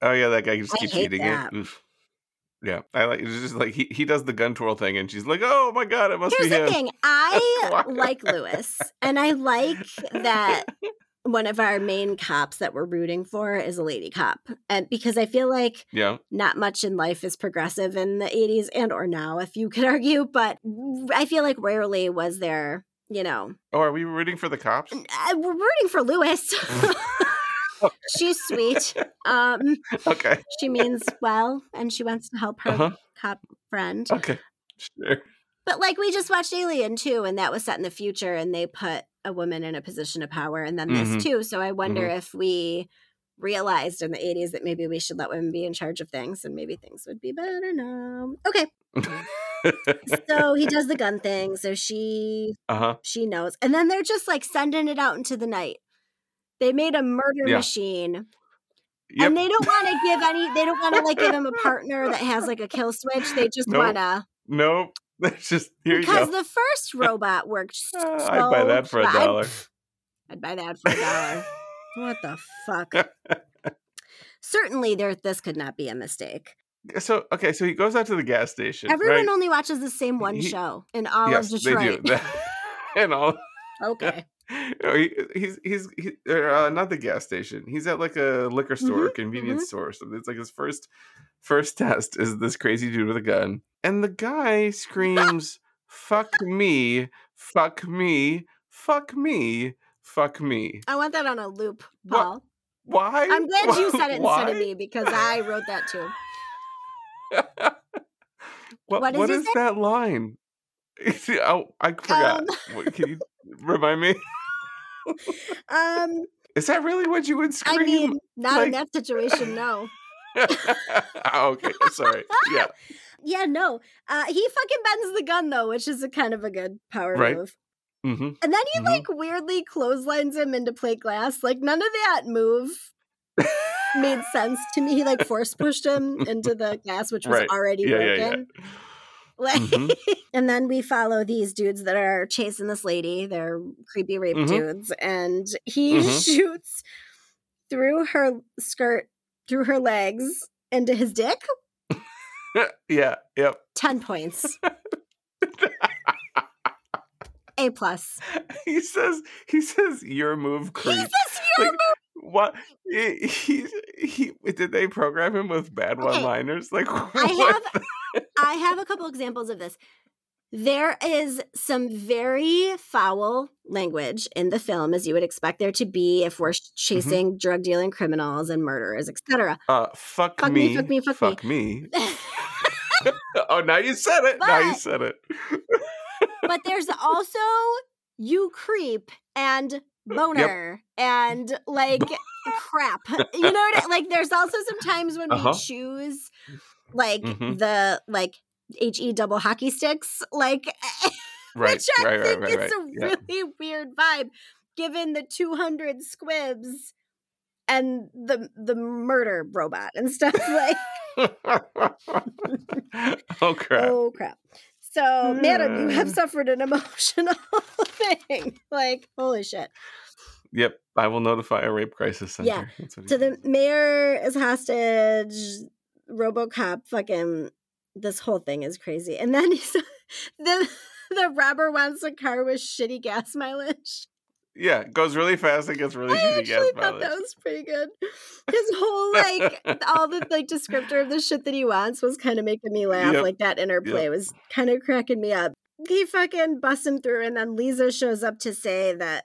oh yeah, that guy just keeps eating that. it. Oof. Yeah, I like. It's just like he, he does the gun twirl thing, and she's like, "Oh my god, it must be. Here's the thing. I like Lewis, and I like that one of our main cops that we're rooting for is a lady cop, and because I feel like Yeah, not much in life is progressive in the '80s and or now, if you could argue, but I feel like rarely was there. You know, Oh, are we rooting for the cops? Uh, we're rooting for Lewis. She's sweet. Um, Okay. she means well, and she wants to help her Uh-huh. cop friend. Okay. Sure. But like we just watched Alien too, and that was set in the future, and they put a woman in a position of power, and then Mhm. this too. So I wonder if we realized in the eighties that maybe we should let women be in charge of things, and maybe things would be better now. Okay, so he does the gun thing, so she uh huh. she knows, and then they're just like sending it out into the night. They made a murder Yeah. machine, Yep. and they don't want to give any. They don't want to like give him a partner that has like a kill switch. They just Nope. want to Nope. That's just here you because the first robot worked so Uh, I'd buy that for a dollar. I'd, buy that for a dollar. what the fuck? Certainly, there. This could not be a mistake. So okay, so he goes out to the gas station. Everyone right? only watches the same one He- show in all yes, of they do. Detroit. and all. okay. No, he, he's he's he, uh, not the gas station. He's at like a liquor store, or Mhm, convenience store. So it's like his first first test is this crazy dude with a gun, and the guy screams, "Fuck me! Fuck me! Fuck me! Fuck me!" I want that on a loop, What? Paul. Why? I'm glad you said it instead of me because I wrote that too. what, What does what is that line? oh, I forgot. Um, What- Can you remind me? Um, Is that really what you would scream? I mean, not in that situation, no. oh, okay, sorry. Yeah, Yeah, no. Uh, he fucking bends the gun though, which is a kind of a good power Right. move. hmm And then he Mhm. like weirdly clotheslines him into plate glass. Like none of that move made sense to me. He like force pushed him into the glass, which was Right. already Yeah, yeah, broken. yeah. Like, Mhm. and then we follow these dudes that are chasing this lady. They're creepy rape Mhm. dudes, and he Mhm. shoots through her skirt, through her legs, into his dick. yeah, yep. Ten points. A plus. He says he says your move He says you're Like, what he, he he did they program him with bad Okay. one liners? Like I have I have a couple examples of this. There is some very foul language in the film, as you would expect there to be if we're Mm-hmm. chasing drug dealing criminals and murderers, etc. Uh, fuck, Fuck me, me, fuck me, fuck me. oh, now you said it. now you said it. but there's also you creep and boner and like crap. You know what I, like there's also some times when Uh-huh. we choose like Mhm. the like HE double hockey sticks like right, which I right, think right, is right. a Yeah. really weird vibe given the 200 squibs and the the murder robot and stuff like oh crap! oh crap. So, madam, you have Mm. suffered an emotional thing. Like, holy shit. Yep, I will notify a rape crisis center. Yeah. That's what he So the mayor is hostage. RoboCop, fucking, this whole thing is crazy. And then he's, the the robber wants a car with shitty gas mileage. yeah, it goes really fast. It gets really I shitty actually gas thought mileage. that was pretty good. His whole like all the like descriptor of the shit that he wants was kind of making me laugh. Yep. Like that interplay was kind of cracking me up. He fucking busts him through, and then Leeza shows up to say that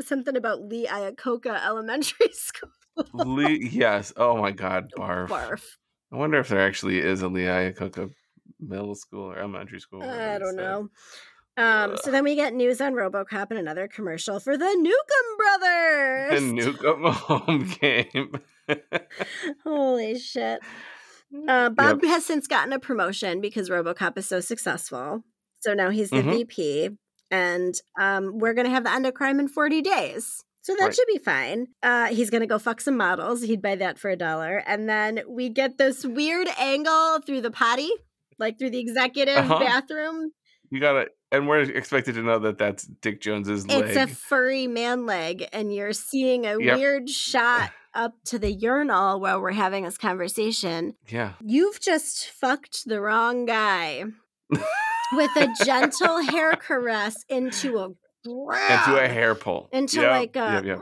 something about Lee Iacocca Elementary School. Lee, yes. Oh my God, barf. Barf. I wonder if there actually is a Lee Iacocca middle school or elementary school. I don't know. Um, so then we get news on RoboCop and another commercial for the Nukem Brothers. The. Nukem home game. Holy shit. Uh, Bob has since gotten a promotion because RoboCop is so successful. So now he's the Mhm. VP, and um, we're going to have the end of crime in 40 days. So that Right. should be fine. Uh, he's going to go fuck some models. He'd buy that for a dollar. And then we get this weird angle through the potty, like through the executive Uh-huh. bathroom. You gotta, and we're expected to know that that's Dick Jones's leg. It's a furry man leg, and you're seeing a Yep. weird shot up to the urinal while we're having this conversation. yeah. You've just fucked the wrong guy with a gentle hair caress into a Into a hair pull. into Yep, like a yep, yep.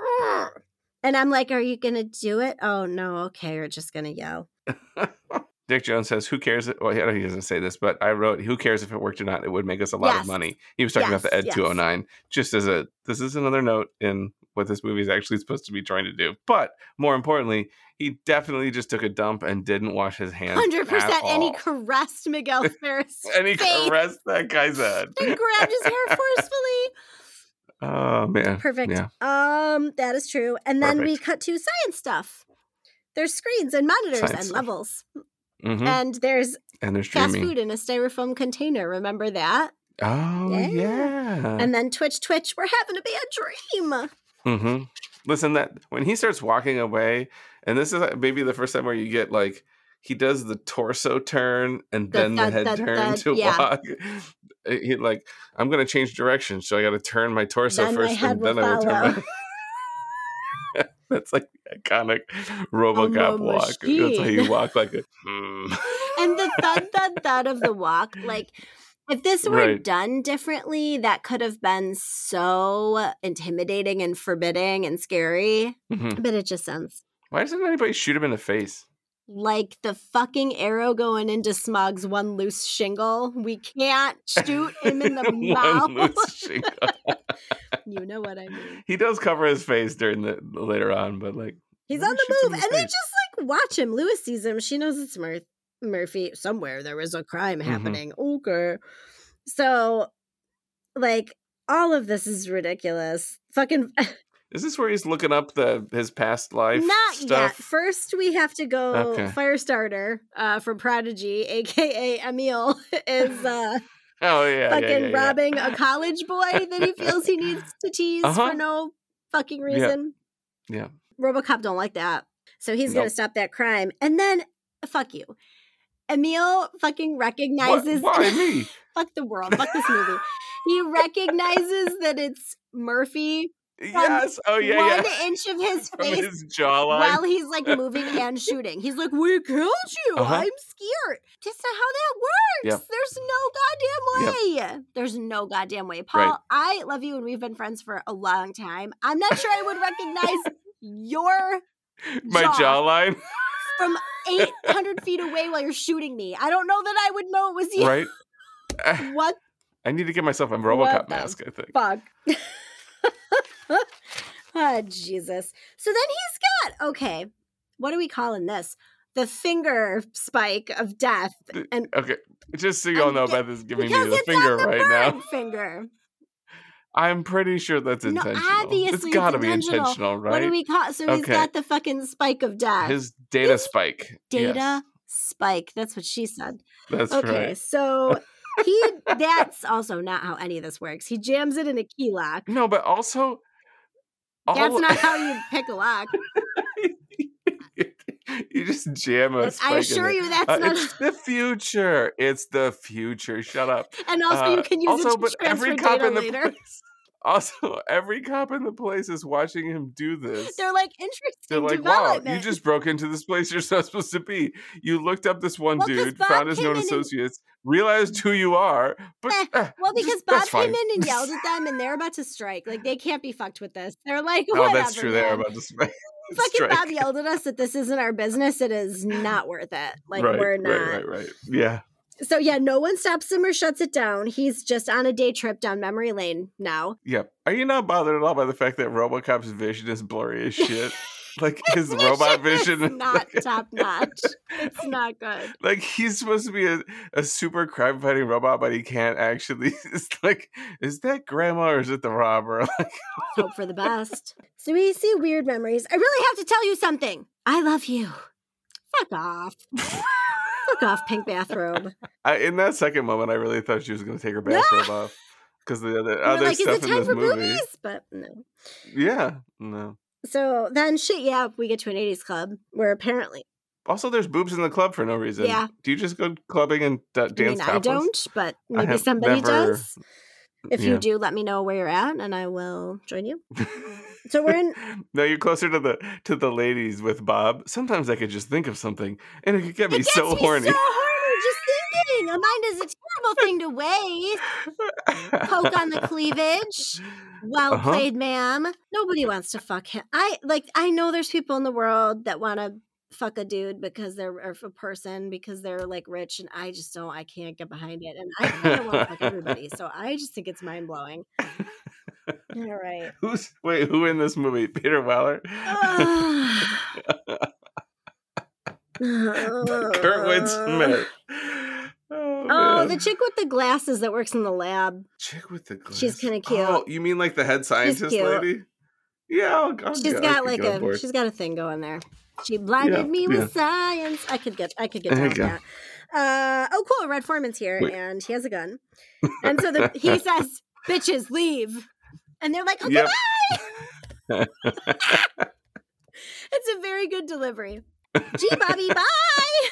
and I'm like, are you gonna do it? Oh no, okay, you're just gonna yell. Dick Jones says, "Who cares?" Well, he doesn't say this, but I wrote, "Who cares if it worked or not? It would make us a lot Yes. of money." He was talking about the Ed yes. 209. Just as a, this is another note in what this movie is actually supposed to be trying to do. But more importantly, he definitely just took a dump and didn't wash his hands. Hundred percent. And he caressed Miguel Ferrer and he face caressed that guy's head. and grabbed his hair forcefully. Oh man, Perfect. Yeah, Um, that is true. And then we cut to science stuff. There's screens and monitors Science and stuff. levels. hmm And there's and there's fast streaming. food in a styrofoam container. Remember that? Oh Yeah. yeah. And then Twitch, Twitch, we're having to be a bad dream. hmm Listen, that when he starts walking away, and this is maybe the first time where you get like he does the torso turn and The then the thud, head thud, turn to yeah. walk. Uh, He like I'm gonna change direction, so I got to turn my torso Then first, head and then I will turn. My... That's like the iconic RoboCop walk. That's how you walk, like a. Hmm. and the thud, thud, thud of the walk. Like, if this were Right. done differently, that could have been so intimidating and forbidding and scary. Mhm. But it just sounds Why doesn't anybody shoot him in the face? Like the fucking arrow going into Smaug's one loose shingle. We can't shoot him in the mouth. you know what I mean. he does cover his face during the later on, but like He's on the move, and the they just like watch him. Lewis sees him. She knows it's Mur- Murphy. Somewhere there is a crime Mhm. happening. Okay, so like all of this is ridiculous. Fucking Is this where he's looking up the his past life not yet. First, we have to go. Okay. Firestarter uh, from Prodigy, aka Emil, is uh, Oh yeah, yeah, fucking yeah, yeah. robbing a college boy that he feels he needs to tease Uh-huh. for no fucking reason. Yeah. RoboCop don't like that. So he's gonna stop that crime. And then fuck you. Emil fucking What? recognizes Why me? fuck the world, fuck this movie. He recognizes that it's Murphy yes. Oh yeah, one yeah. inch of his From face his jawline. while he's like moving and shooting. He's like, "We killed you. Uh-huh. I'm scared." Just how that works. Yep. There's no goddamn way. There's no goddamn way, Paul. Right. I love you, and we've been friends for a long time. I'm not sure I would recognize your My jaw. jawline. from 800 feet away while you're shooting me. I don't know that I would know it was you. right. What I need to get myself a RoboCop mask. I think. fuck. Oh, Jesus. So then he's got, okay, what are we calling this? The finger spike of death. And Okay, just so you all know, ge- Beth is giving me the finger the right now. finger. I'm pretty sure that's intentional. No, obviously it's got to be intentional. right? What do we call So he's Okay. got the fucking spike of death. His data His spike. data Yes, spike. That's what she said. that's true. Okay, right. so he that's also not how any of this works. He jams it in a key lock. No, but also, all, That's not how you pick a lock. you just jam a I assure you that's Uh, not it's the future. It's the future. Shut up. and also you Uh, can use also, it to but every cop in the later. place. Also, every cop in the place is watching him do this. They're like interesting They're like, wow, you just broke into this place you're not supposed to be. You looked up this one Well, dude, Bob found his known in and- associates, realized who you are, but Eh, eh, well, because just- Bob came in and yelled at them, and they're about to strike. Like they can't be fucked with this. They're like, Oh, whatever. that's true. They're about to strike. Fucking strike. Bob yelled at us that this isn't our business. It is not worth it. Like right, we're not. Right, right, right. Yeah. So yeah, no one stops him or shuts it down. He's just on a day trip down memory lane now. Yep. Are you not bothered at all by the fact that Robocop's vision is blurry as shit? like his robot vision is not top notch. It's not good. like he's supposed to be a, a super crime fighting robot, but he can't actually. It's like, is that grandma or is it the robber? Like, Hope for the best. So we see weird memories. I really have to tell you something. I love you. Fuck off. Fuck off, pink bathrobe. I, in that second moment, I really thought she was going to take her bathrobe off because the other other like, stuff in this movie. boobies? But no. Yeah, no. So then shit, yeah, we get to an 80s club where apparently Also, there's boobs in the club for no reason. Yeah. Do you just go clubbing and d- I dance mean I don't, but maybe somebody never- does. If Yeah. you do, let me know where you're at and I will join you. So we're in no, you're closer to the to the ladies with Bob. Sometimes I could just think of something, and it could get me it gets so me horny. so horny just thinking. A mind is a terrible thing to waste. Poke on the cleavage. Well Uh-huh. played, ma'am. Nobody wants to fuck him. I like. I know there's people in the world that want to fuck a dude because they're or a person because they're like rich, and I just don't. I can't get behind it, and I kind of want to fuck everybody. So I just think it's mind blowing. All right. Who's wait? Who in this movie? Peter Weller, Kurtwood Smith. Oh, Oh, the chick with the glasses that works in the lab. chick with the glasses. She's kinda cute. Oh, you mean like the head scientist lady? Yeah, I'll, I'll She's get- I got like a she's got a thing going there. She blinded Yeah, me yeah. with science. I could get I could get down with that. Uh, oh, cool. Red Foreman's here, Wait. and he has a gun. And so the, he says, "Bitches, leave," and they're like, "Okay, Yep. bye." It's a very good delivery. Gee, Bobby, bye.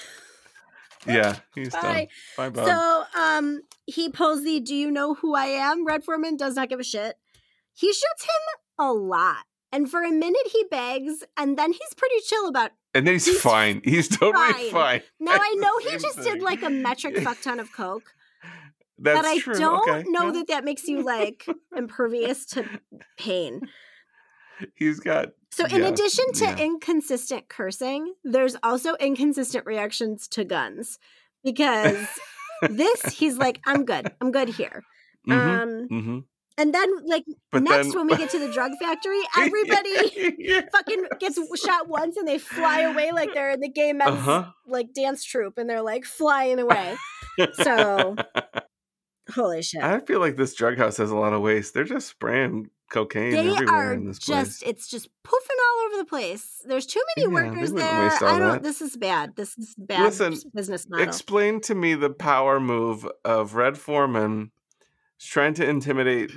yeah, he's done. Bye. Bye, Bob. So, um, he pulls the "Do you know who I am?" Red Foreman does not give a shit. He shoots him a lot, and for a minute he begs, and then he's pretty chill about. and then he's, he's fine. He's totally fine. fine. Now I know he just thing. did like a metric fuck ton of coke, That's but I true. don't okay. know yeah. that that makes you like impervious to pain. he's got. So, in Yeah, addition to yeah. inconsistent cursing, there's also inconsistent reactions to guns because this he's like, "I'm good, I'm good here." hmm Um, hmm and then like But next then- when we get to the drug factory, everybody yeah. fucking gets shot once and they fly away like they're in the gay men's Uh-huh. like dance troupe and they're like flying away. So holy shit. I feel like this drug house has a lot of waste. They're just spraying cocaine they everywhere are in this just place. it's just poofing all over the place. There's too many Yeah, workers there. I don't that. this is bad. This is bad Listen, business model. Explain to me the power move of Red Foreman trying to intimidate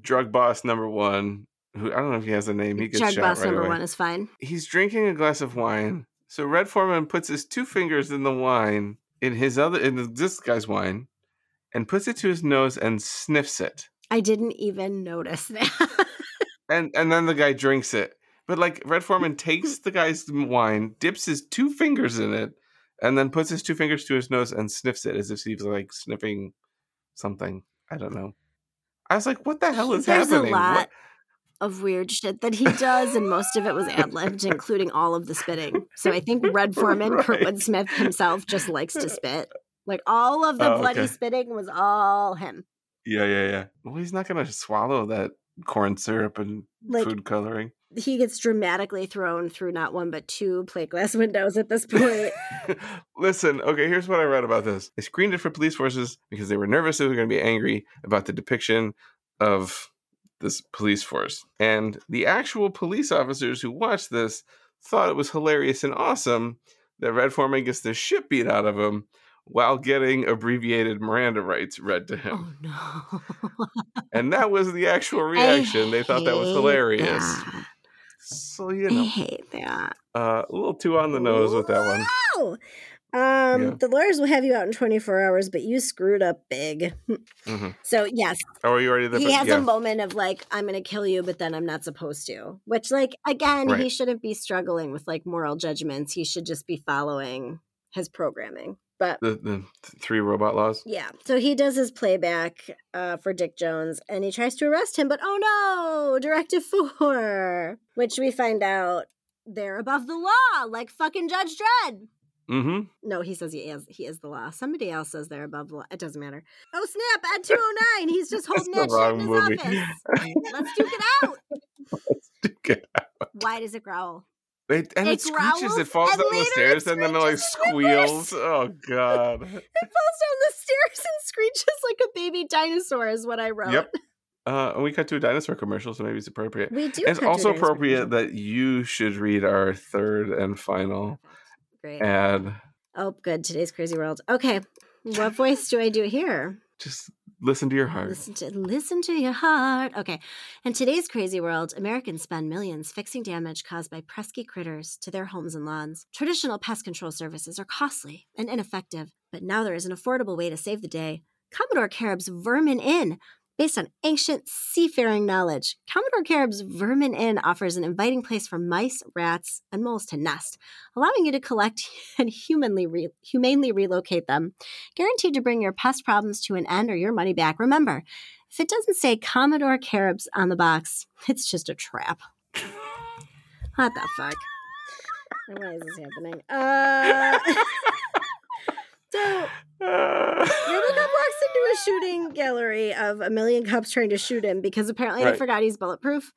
drug boss number one. Who I don't know if he has a name. He gets Drug shot boss right number away. one is fine. He's drinking a glass of wine. So Red Foreman puts his two fingers in the wine in his other in this guy's wine, and puts it to his nose and sniffs it. I didn't even notice that. and and then the guy drinks it. But like Red Foreman takes the guy's wine, dips his two fingers in it, and then puts his two fingers to his nose and sniffs it as if he's like sniffing something. I don't know. I was like, what the hell is There's happening? There's a lot What- of weird shit that he does, and most of it was ad libbed, including all of the spitting. So I think Red Foreman, Right. Kurtwood Smith himself, just likes to spit. Like all of the Oh, bloody okay. spitting was all him. Yeah, yeah, yeah. Well, he's not gonna swallow that corn syrup and Like- food coloring. He gets dramatically thrown through not one but two plate glass windows at this point. Listen, okay, here's what I read about this. They screened it for police forces because they were nervous they were going to be angry about the depiction of this police force. And the actual police officers who watched this thought it was hilarious and awesome that Red Foreman gets the shit beat out of him while getting abbreviated Miranda rights read to him. oh no. And that was the actual I reaction. They thought that was hilarious. that. So, you I know, hate that. uh, a little too on the nose with that one. Um, Yeah. the lawyers will have you out in 24 hours, but you screwed up big. hmm So yes, Oh, are you already there? he has yeah. a moment of like, I'm gonna kill you, but then I'm not supposed to. Which, like, again, he shouldn't be struggling with like moral judgments. He should just be following his programming. But the, the three robot laws. yeah, so he does his playback uh, for Dick Jones, and he tries to arrest him, but oh no, Directive Four, which we find out they're above the law, like fucking Judge Dredd. Mm-hmm. No, he says he is he is the law. Somebody else says they're above the law. It doesn't matter. Oh snap! At two oh nine, he's just holding that shit in movie. his office. Let's duke it out. Okay. Why does it growl? It, and It it, screeches. It falls down the stairs and then it like screeches in reverse. squeals. Oh god. It falls down the stairs and screeches like a baby dinosaur. Is what I wrote. Yep. Uh, and we cut to a dinosaur commercial, so maybe it's appropriate. We do. And it's cut to a also appropriate commercial. that you should read our third and final Great. ad. Oh, good. Today's crazy world. Okay. What voice do I do here? Just listen to your heart. Listen to listen to your heart. Okay. In today's crazy world, Americans spend millions fixing damage caused by pesky critters to their homes and lawns. Traditional pest control services are costly and ineffective, but now there is an affordable way to save the day. Commodore Carib's Vermin Inn. Based on ancient seafaring knowledge, Commodore Carib's Vermin Inn offers an inviting place for mice, rats, and moles to nest, allowing you to collect and humanly re- humanely relocate them guaranteed to bring your pest problems to an end or your money back. Remember, if it doesn't say Commodore Caribs on the box, it's just a trap. What the fuck? Why is this happening? Uh, so Uh, Robocop walks into a shooting gallery of a million cops trying to shoot him because apparently they forgot he's bulletproof.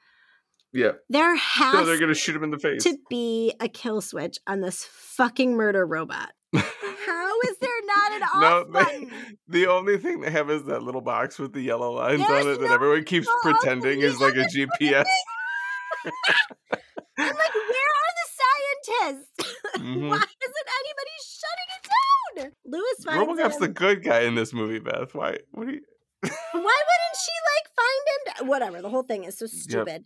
yeah. There has So they're gonna shoot him in the face. to be a kill switch on this fucking murder robot. How is there not an off No, button? they, the only thing they have is that little box with the yellow lines There's on it that everyone keeps pretending is like a GPS. I'm like, where are the scientists? Mhm. Why isn't anybody shutting it down? Lewis finds Robocop's the good guy in this movie, Beth. Why? What do you? Why wouldn't she like find him? Whatever. The whole thing is so stupid.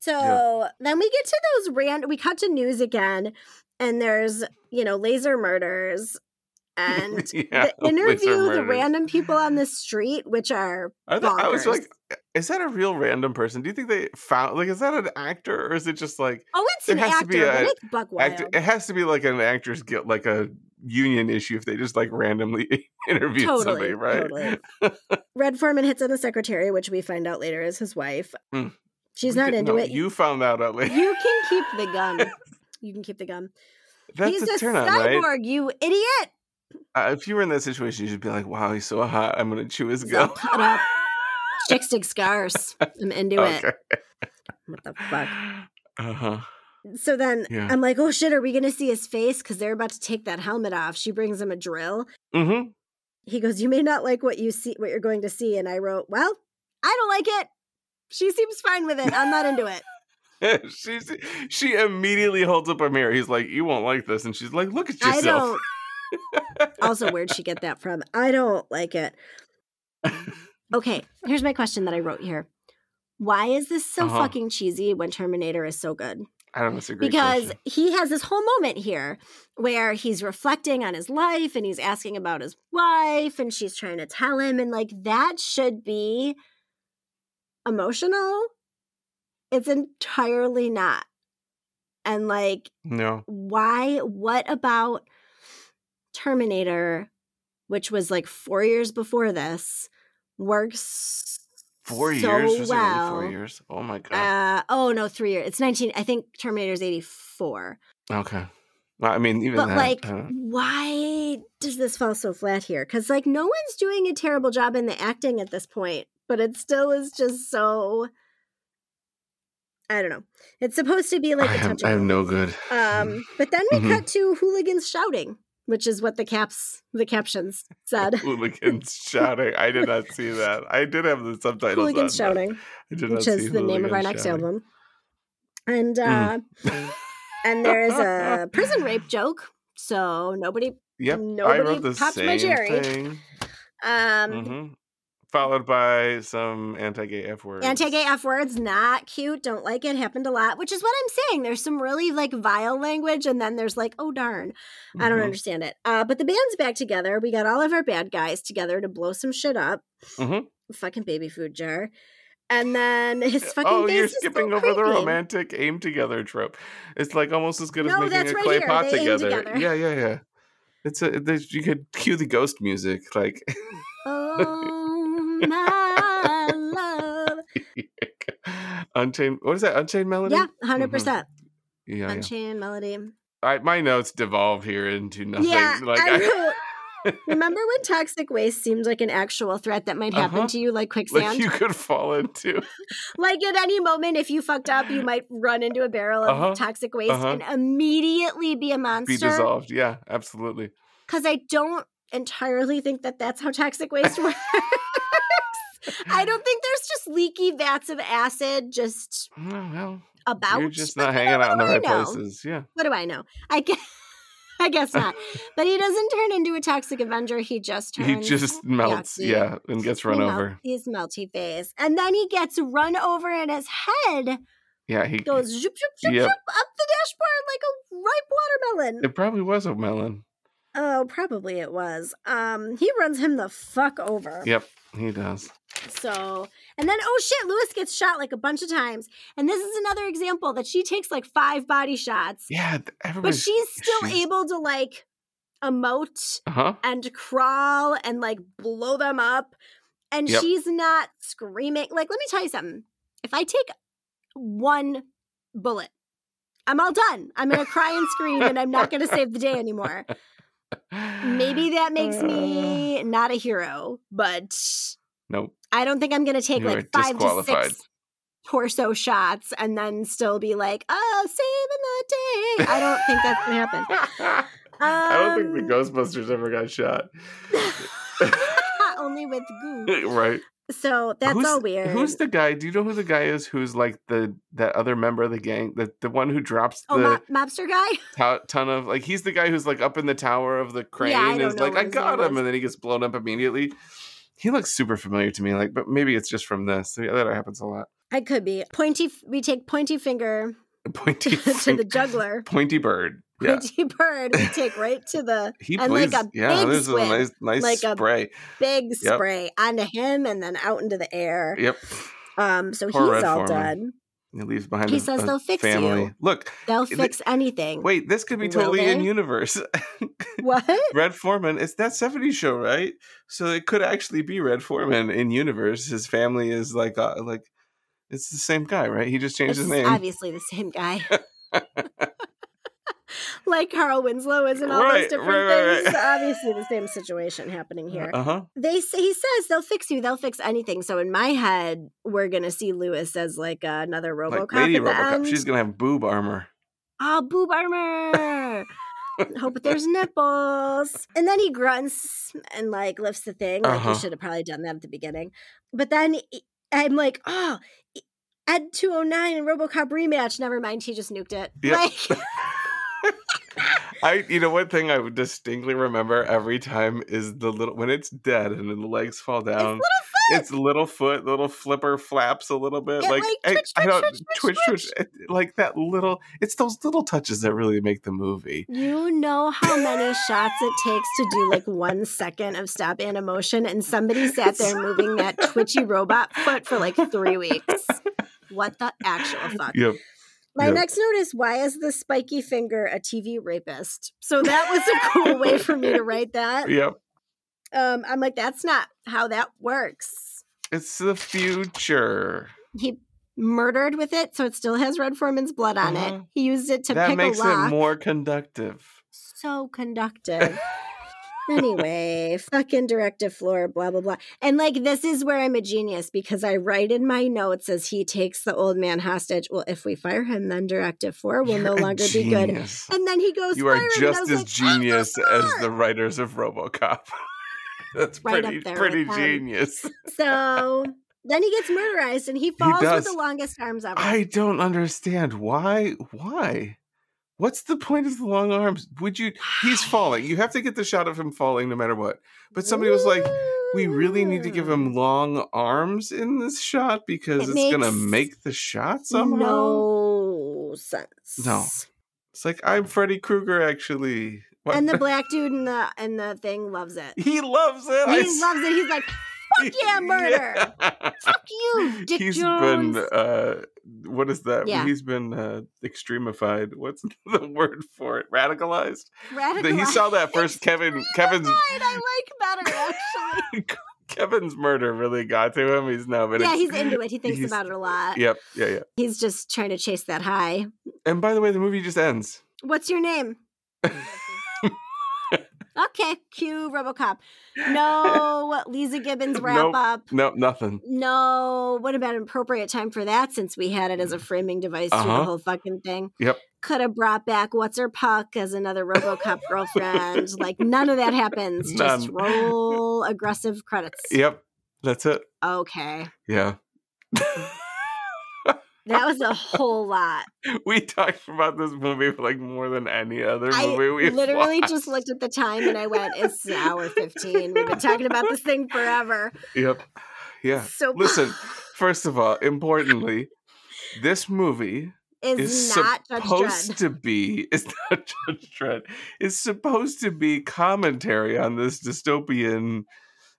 So then we get to those random. We cut to news again, and there's you know laser murders, and yeah, the interview the random people on the street, which are I, thought, I was like, is that a real random person? Do you think they found like is that an actor or is it just like oh, it's an has to actor, a it's Buck Wild. actor? It has to be like an actor's guilt, like a union issue if they just like randomly interviewed Totally, somebody, right? totally. Red Foreman hits on the secretary, which we find out later is his wife. Mm. She's We not into know. it. You found out at least. You can keep the gun. You can keep the gun. That's He's a a turn on, right? cyborg, you idiot. Uh, if you were in that situation, you'd be like, "Wow, he's so hot. I'm gonna chew his gum." cut up. Chicks dig scars. I'm into okay. it. What the fuck? Uh huh. So then Yeah. I'm like, oh shit, are we gonna see his face? Because they're about to take that helmet off. She brings him a drill. Mm-hmm. He goes, You may not like what you see what you're going to see. And I wrote, Well, I don't like it. She seems fine with it. I'm not into it. she's she immediately holds up a mirror. He's like, "You won't like this," and she's like, "Look at I yourself." don't also where'd she get that from? I don't like it. Okay, here's my question that I wrote here. Why is this so Uh-huh. fucking cheesy when Terminator is so good? I don't know. It's a great because question. he has this whole moment here where he's reflecting on his life and he's asking about his wife and she's trying to tell him and like that should be emotional it's entirely not and like No. why what about terminator which was like 4 years before this works Four so years? Was it really four years? Oh my god. uh, oh no, three years. It's nineteen. I think Terminator's eighty four. okay. Well, I mean, even But that. like, uh, why does this fall so flat here? Because like no one's doing a terrible job in the acting at this point, but it still is just so. I don't know. It's supposed to be like I a have, touch. I have no good. Um, but then we Mhm. cut to hooligans shouting, which is what the caps, the captions said. hooligans shouting. I did not see that. I did have the subtitles. hooligans on, shouting, I did not which is the name of our next shouting. album. And uh, and there's a prison rape joke. So nobody Yep, I Nobody wrote the popped my cherry. thing. um hmm Followed by some anti-gay f words. anti-gay f words not cute don't like it happened a lot which is what i'm saying there's some really like vile language and then there's like oh darn i don't Mhm. understand it uh but the band's back together we got all of our bad guys together to blow some shit up Mhm. fucking baby food jar and then his fucking Oh, you're so skipping over the romantic aim together trope. It's like almost as good as making a right clay here. pot They together. together. Yeah, yeah, yeah. It's a you could cue the ghost music like oh my love Unchained. What is that? Unchained melody. yeah 100% yeah, yeah. unchained melody I, my notes devolve here into nothing. Yeah, like I know. Remember when toxic waste seemed like an actual threat that might happen Uh-huh. to you like like quicksand? you could fall into. like at any moment, if you fucked up, you might run into a barrel of Uh-huh, toxic waste uh-huh. and immediately be a monster. Be dissolved. Yeah, absolutely. Because I don't entirely think that that's how toxic waste works. I don't think there's just leaky vats of acid just Oh, well, about. you're just not hanging out in the right do I know? places. Yeah. What do I know? I guess, I guess not. But he doesn't turn into a toxic Avenger. He just turns. He just melts. yucky. Yeah, and gets run He over. He's melty face. And then he gets run over and his head Yeah, he goes zoop, zoop, zoop, Yep. up the dashboard like a ripe watermelon. It probably was a melon. Oh, probably it was. Um, he runs him the fuck over. Yep, he does. So, and then oh shit, Lewis gets shot like a bunch of times. And this is another example that she takes like five body shots, Yeah, but she's still she's- able to like emote Uh huh. and crawl and like blow them up. And Yep. she's not screaming. Like, let me tell you something. If I take one bullet, I'm all done. I'm going to cry and scream and I'm not going to save the day anymore. Maybe that makes Uh. me not a hero, but Nope. I don't think I'm going to take You like five to six torso shots and then still be like, oh, saving the day. I don't think that's going to happen. I don't think Um, the Ghostbusters ever got shot. Only with goo. right. So that's who's, all weird. Who's the guy? Do you know who the guy is? Who's like the that other member of the gang? The the one who drops oh, the mo- mobster guy? to- ton of like he's the guy who's like up in the tower of the crane. Yeah, don't is like I got him, is. and then he gets blown up immediately. He looks super familiar to me. Like, but maybe it's just from this. Yeah, that happens a lot. I could be pointy. f- We take pointy finger Pointy to the juggler. pointy bird. Yeah, Pointy bird. We take right to the he and plays. like a yeah, big swing, a nice nice like a spray. big Yep. spray onto him and then out into the air. Yep, Um, so Poor he's all done. he leaves behind. He a- says a they'll fix family. you. Look, They'll Th- fix anything. wait, this could be totally in universe. What? Red Foreman, it's that 70s show, right? So it could actually be Red Foreman in universe. His family is like uh, like it's the same guy, right? He just changed It's his name. obviously the same guy. like Carl Winslow is in all Right, those different right, things. right. Obviously, the same situation happening here. Uh-huh. they say he says they'll fix you, they'll fix anything. So in my head, we're gonna see Lewis as like uh, another RoboCop Like Lady RoboCop. end. She's going to have boob armor. oh, boob armor. Hope there's nipples. And then he grunts and like lifts the thing. Like Uh-huh. he should have probably done that at the beginning. But then he- I'm like, oh, Ed 209 and RoboCop rematch. Never mind, he just nuked it. Yep. Like, I you know one thing I would distinctly remember every time is the little when it's dead and then the legs fall it's down. little foot. Its little foot, little flipper flaps a little bit, It, like, like, I- twitch, I, don't twitch, twitch, twitch, twitch, like that little. It's those little touches that really make the movie. You know how many shots it takes to do like one second of stop animation, and somebody sat there moving that twitchy robot foot for like three weeks. What the actual fuck? Yep. My Yep. next note is why is the spiky finger a TV rapist? So that was a cool way for me to write that. Yep. Um, I'm like, that's not how that works. It's the future. He murdered with it, so it still has Red Foreman's blood on Uh-huh. it. He used it to that pick makes a lock. it more conductive. so conductive. Anyway, fucking directive four, blah blah blah. And like this is where I'm a genius because I write in my notes as he takes the old man hostage. Well, if we fire him, then directive four will no You're a longer be good. And then he goes, You are "Fire him," and I just as like, oh "I'm genius as the writers of RoboCop. That's Right pretty up there pretty genius. So then he gets murderized and he falls with the longest arms ever. I don't understand why. Why? What's the point of the long arms? Would you? He's falling. You have to get the shot of him falling no matter what. But somebody was like, "We really need to give him long arms in this shot because It it's gonna make the shot somehow." no sense. No. It's like I'm Freddy Krueger actually. What- And the black dude in the in the thing loves it. he loves it. He I loves it. He's like, fuck yeah, murder. Yeah. Fuck you, Dick He's Jones. been uh what is that? Yeah. He's been uh extremified. What's the word for it? Radicalized? Radical. He saw that first Kevin Kevin's I like better actually. Kevin's murder really got to him. He's now but yeah, he's into it. He thinks about it a lot. Yep, yeah, yeah. He's just trying to chase that high. And by the way, the movie just ends. What's your name? Okay, cue RoboCop. No, Leeza Gibbons wrap Nope. up. No, nothing. No, what about an appropriate time for that since we had it as a framing device Uh-huh. the whole fucking thing? Yep. Could have brought back What's Her Puck as another Robocop girlfriend. Like, none of that happens. Just roll aggressive credits. Yep. That's it. Okay. Yeah. That was a whole lot. we talked about this movie for like more than any other movie we've literally watched. just looked at the time and I went, it's hour 15. We've been talking about this thing forever. Yep. Yeah. So Listen, first of all, importantly, this movie is, is not supposed to be it's not Judge Dredd. It's supposed to be commentary on this dystopian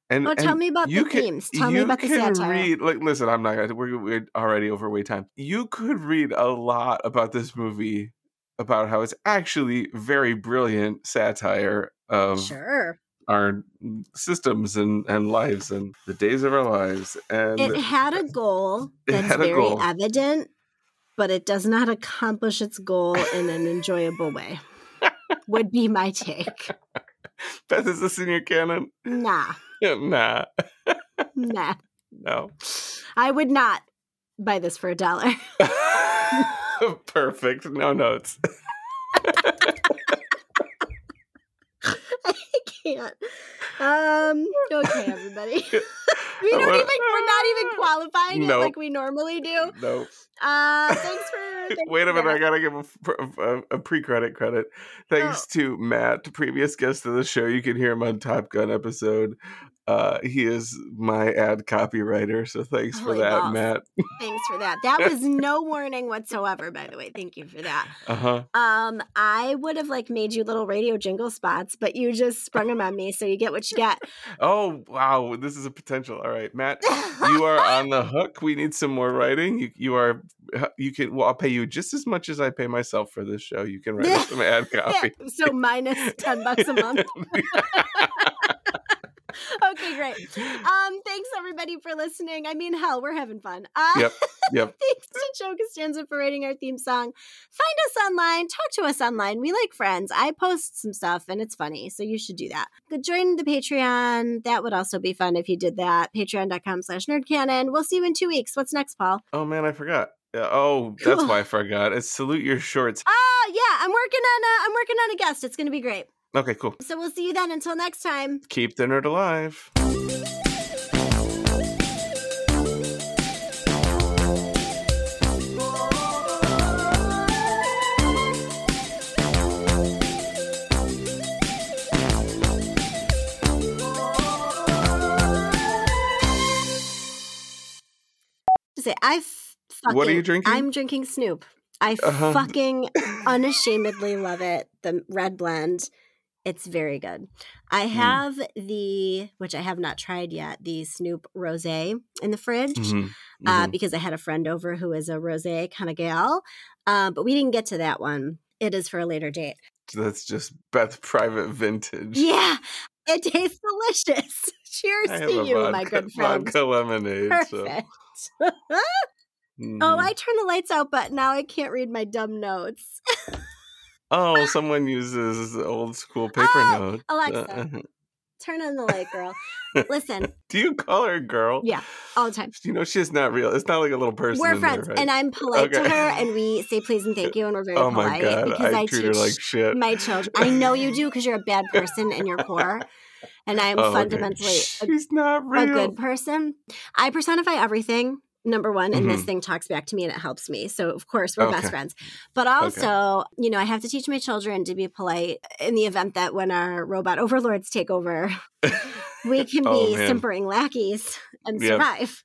and Oh, tell and me about the can- themes. Tell me about the satire. read like listen, I'm not gonna we're, we're already overweight time. You could read a lot about this movie about how it's actually very brilliant satire of Sure. our systems and, and lives and the days of our lives. And It had a goal that's a very goal. evident, but it does not accomplish its goal in an enjoyable way. Would be my take. Beth, is this in your canon? Nah, nah. nah. No. I would not buy this for a dollar. Perfect. No notes. I can't. Um. Okay, everybody. we don't What- even. We're not even qualifying it like we normally do. No. Uh. Thanks for. thanks Wait a minute. I gotta give a, a, a pre-credit credit. Thanks Oh. to Matt, previous guest of the show. You can hear him on Top Gun episode. Uh, he is my ad copywriter, so thanks for that, balls. Matt. Thanks for that. That was no warning whatsoever. By the way, thank you for that. Uh huh. Um, I would have like made you little radio jingle spots, but you just sprung them on me, so you get what you get. Oh wow, this is a potential. All right, Matt, you are on the hook. We need some more writing. You you are you can. Well, I'll pay you just as much as I pay myself for this show. You can write some ad copy. so minus ten bucks a month. Okay, great. Um, thanks everybody for listening. I mean, hell, we're having fun. Uh, Yep, yep. thanks to Joe Costanza for writing our theme song. Find us online. Talk to us online. We like friends. I post some stuff and it's funny, so you should do that. Join the Patreon. That would also be fun if you did that. Patreon.com slash nerdcanon. We'll see you in two weeks. What's next, Paul? Oh man, I forgot. Yeah, Oh, that's why I forgot. It's salute your shorts. Oh yeah, I'm working on a I'm working on a guest. It's gonna be great. Okay, cool. So we'll see you then. Until next time. Keep the nerd alive. say I fucking, What are you drinking? I'm drinking Snoop. I Uh-huh. fucking unashamedly love it. The red blend. It's very good. I Hmm. have the which I have not tried yet, the Snoop Rosé in the fridge. Mhm, Uh, mhm. because I had a friend over who is a rosé kind of gal. Uh, but we didn't get to that one. It is for a later date. That's just Beth private vintage. Yeah, it tastes delicious. Cheers to you, vodka, my good friend. vodka lemonade. So. Perfect. mhm. Oh, I turned the lights out, but now I can't read my dumb notes. Oh, someone uses old school paper Oh, note. Alexa. Uh, Turn on the light, girl. Listen, Do you call her girl? yeah, all the time. You know she's not real. It's not like a little person. We're in there, friends, right? and I'm polite to her, and we say please and thank you, and we're very oh my polite god, because I, I, treat her like shit. my children. I know you do because you're a bad person in your core, and I'm Oh, okay. fundamentally a, She's not a good person. I personify everything. Number one, and this Mhm. thing talks back to me and it helps me. So, of course, we're best friends. But also, you know, I have to teach my children to be polite in the event that when our robot overlords take over, we can Oh, be man. simpering lackeys and Yep. survive.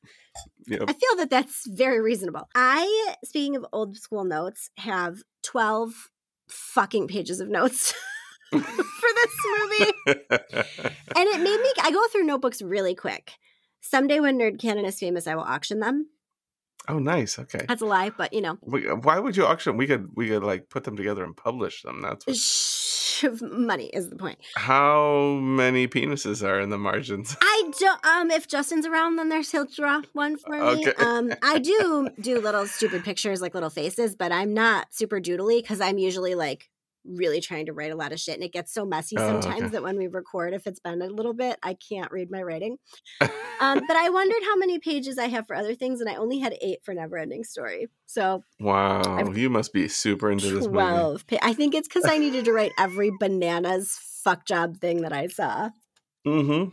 Yep. I feel that that's very reasonable. I, speaking of old school notes, have 12 fucking pages of notes for this movie. And it made me, I go through notebooks really quick. Someday when Nerd Canon is famous, I will auction them. oh, nice. Okay. That's a lie, but you know, We- Why would you auction? We could we could like put them together and publish them. That's what, shh, money is the point. how many penises are in the margins. I don't, um, if Justin's around, then there's he'll draw one for me. Okay. Um, I do do little stupid pictures, like little faces, but I'm not super doodly because I'm usually like really trying to write a lot of shit and it gets so messy Oh, sometimes okay. that when we record if it's been a little bit i can't read my writing um, but i wondered how many pages i have for other things and i only had eight for never ending story so Wow, I've- you must be super into this movie. 12 pa- i think it's because i needed to write every bananas fuck job thing that i saw Mm-hmm.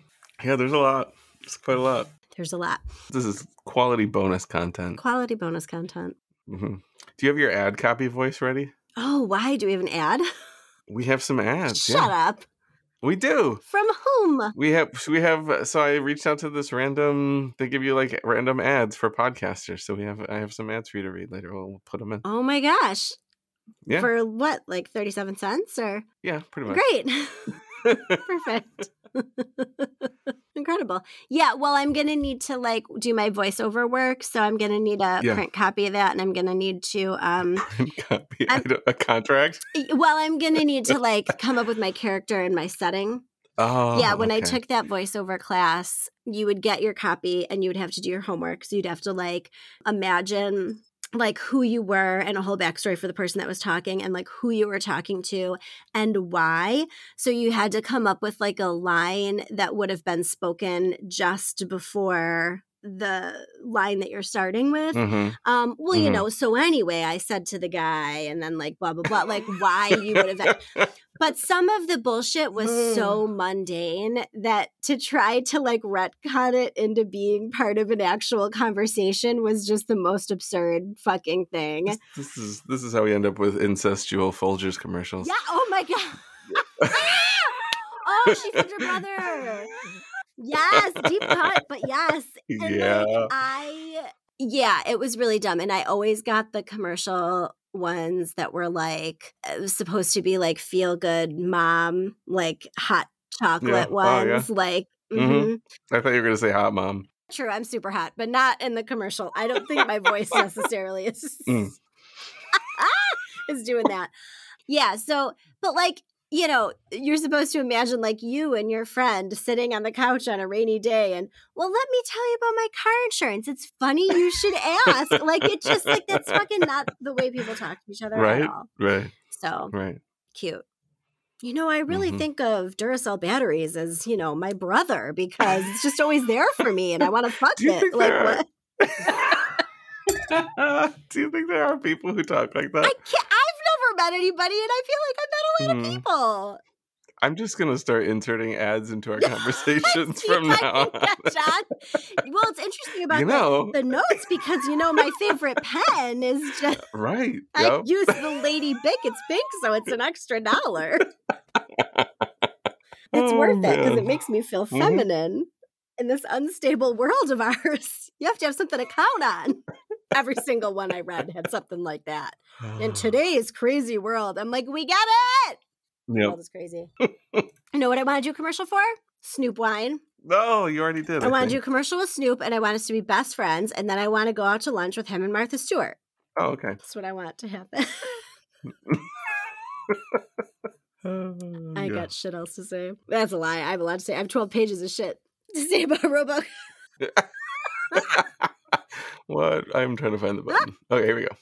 Yeah, there's a lot. It's quite a lot. there's a lot This is quality bonus content. quality bonus content mm-hmm. Do you have your ad copy voice ready? Oh why do we have an ad We have some ads. shut yeah, up we do. from whom We have we have uh, so I reached out to this random they give you like random ads for podcasters. So we have I have some ads for you to read later. We'll, we'll put them in. oh my gosh Yeah. for what like 37 cents or Yeah, pretty much. great Perfect. Incredible. Yeah, well, I'm going to need to like do my voiceover work, so I'm going to need a Yeah. print copy of that and I'm going to need to um Copy. I'm- don't- a contract. well, I'm going to need to like come up with my character and my setting. Oh, yeah, when I took that voiceover class, you would get your copy and you would have to do your homework. So you'd have to like imagine like who you were and a whole backstory for the person that was talking and like who you were talking to and why. So you had to come up with like a line that would have been spoken just before the line that you're starting with. Mhm. Um, well, you Mhm. know, so anyway, I said to the guy and then like blah blah blah, like why you would have but some of the bullshit was so mm. mundane that to try to like retcon it into being part of an actual conversation was just the most absurd fucking thing. This, this is this is how we end up with incestual Folgers commercials. Yeah. Oh my god. oh, she found her brother. Yes, deep cut, but yes. And Yeah. like I yeah, it was really dumb. And I always got the commercial ones that were like supposed to be like feel good mom, like hot chocolate Oh, yeah. ones. Like Mhm. mhm. I thought you were gonna say hot mom. true, I'm super hot, but not in the commercial. I don't think my voice necessarily is Mm. is doing that. Yeah, so but like you know, you're supposed to imagine like you and your friend sitting on the couch on a rainy day and, well, let me tell you about my car insurance. It's funny you should ask. like, it's just like that's fucking not the way people talk to each other Right. at all. Right. So Right. cute. You know, I really Mhm. think of Duracell batteries as, you know, my brother because it's just always there for me and I want to fuck it. Like, what? Do you think there are people who talk like that? I can't, I've anybody and I feel like I've met a lot of people. I'm just gonna start inserting ads into our conversations from now on. Well, it's interesting about You the- know, the, notes because you know my favorite pen is just right? I Yep. use the Lady Bic. It's pink, so it's an extra dollar. It's Oh, worth it because it makes me feel Mhm. feminine in this unstable world of ours. You have to have something to count on. Every single one I read had something like that. In ah. today's crazy world, I'm like, we get it. The Yep. world is crazy. you know what I want to do a commercial for? Snoop wine. No, you already did. I want to do a commercial with Snoop, and I want us to be best friends, and then I want to go out to lunch with him and Martha Stewart. Oh, okay. That's what I want to happen. I Yeah. got shit else to say. That's a lie. I have a lot to say. I have 12 pages of shit to say about Robo. what? I'm trying to find the ah! button. Okay, here we go.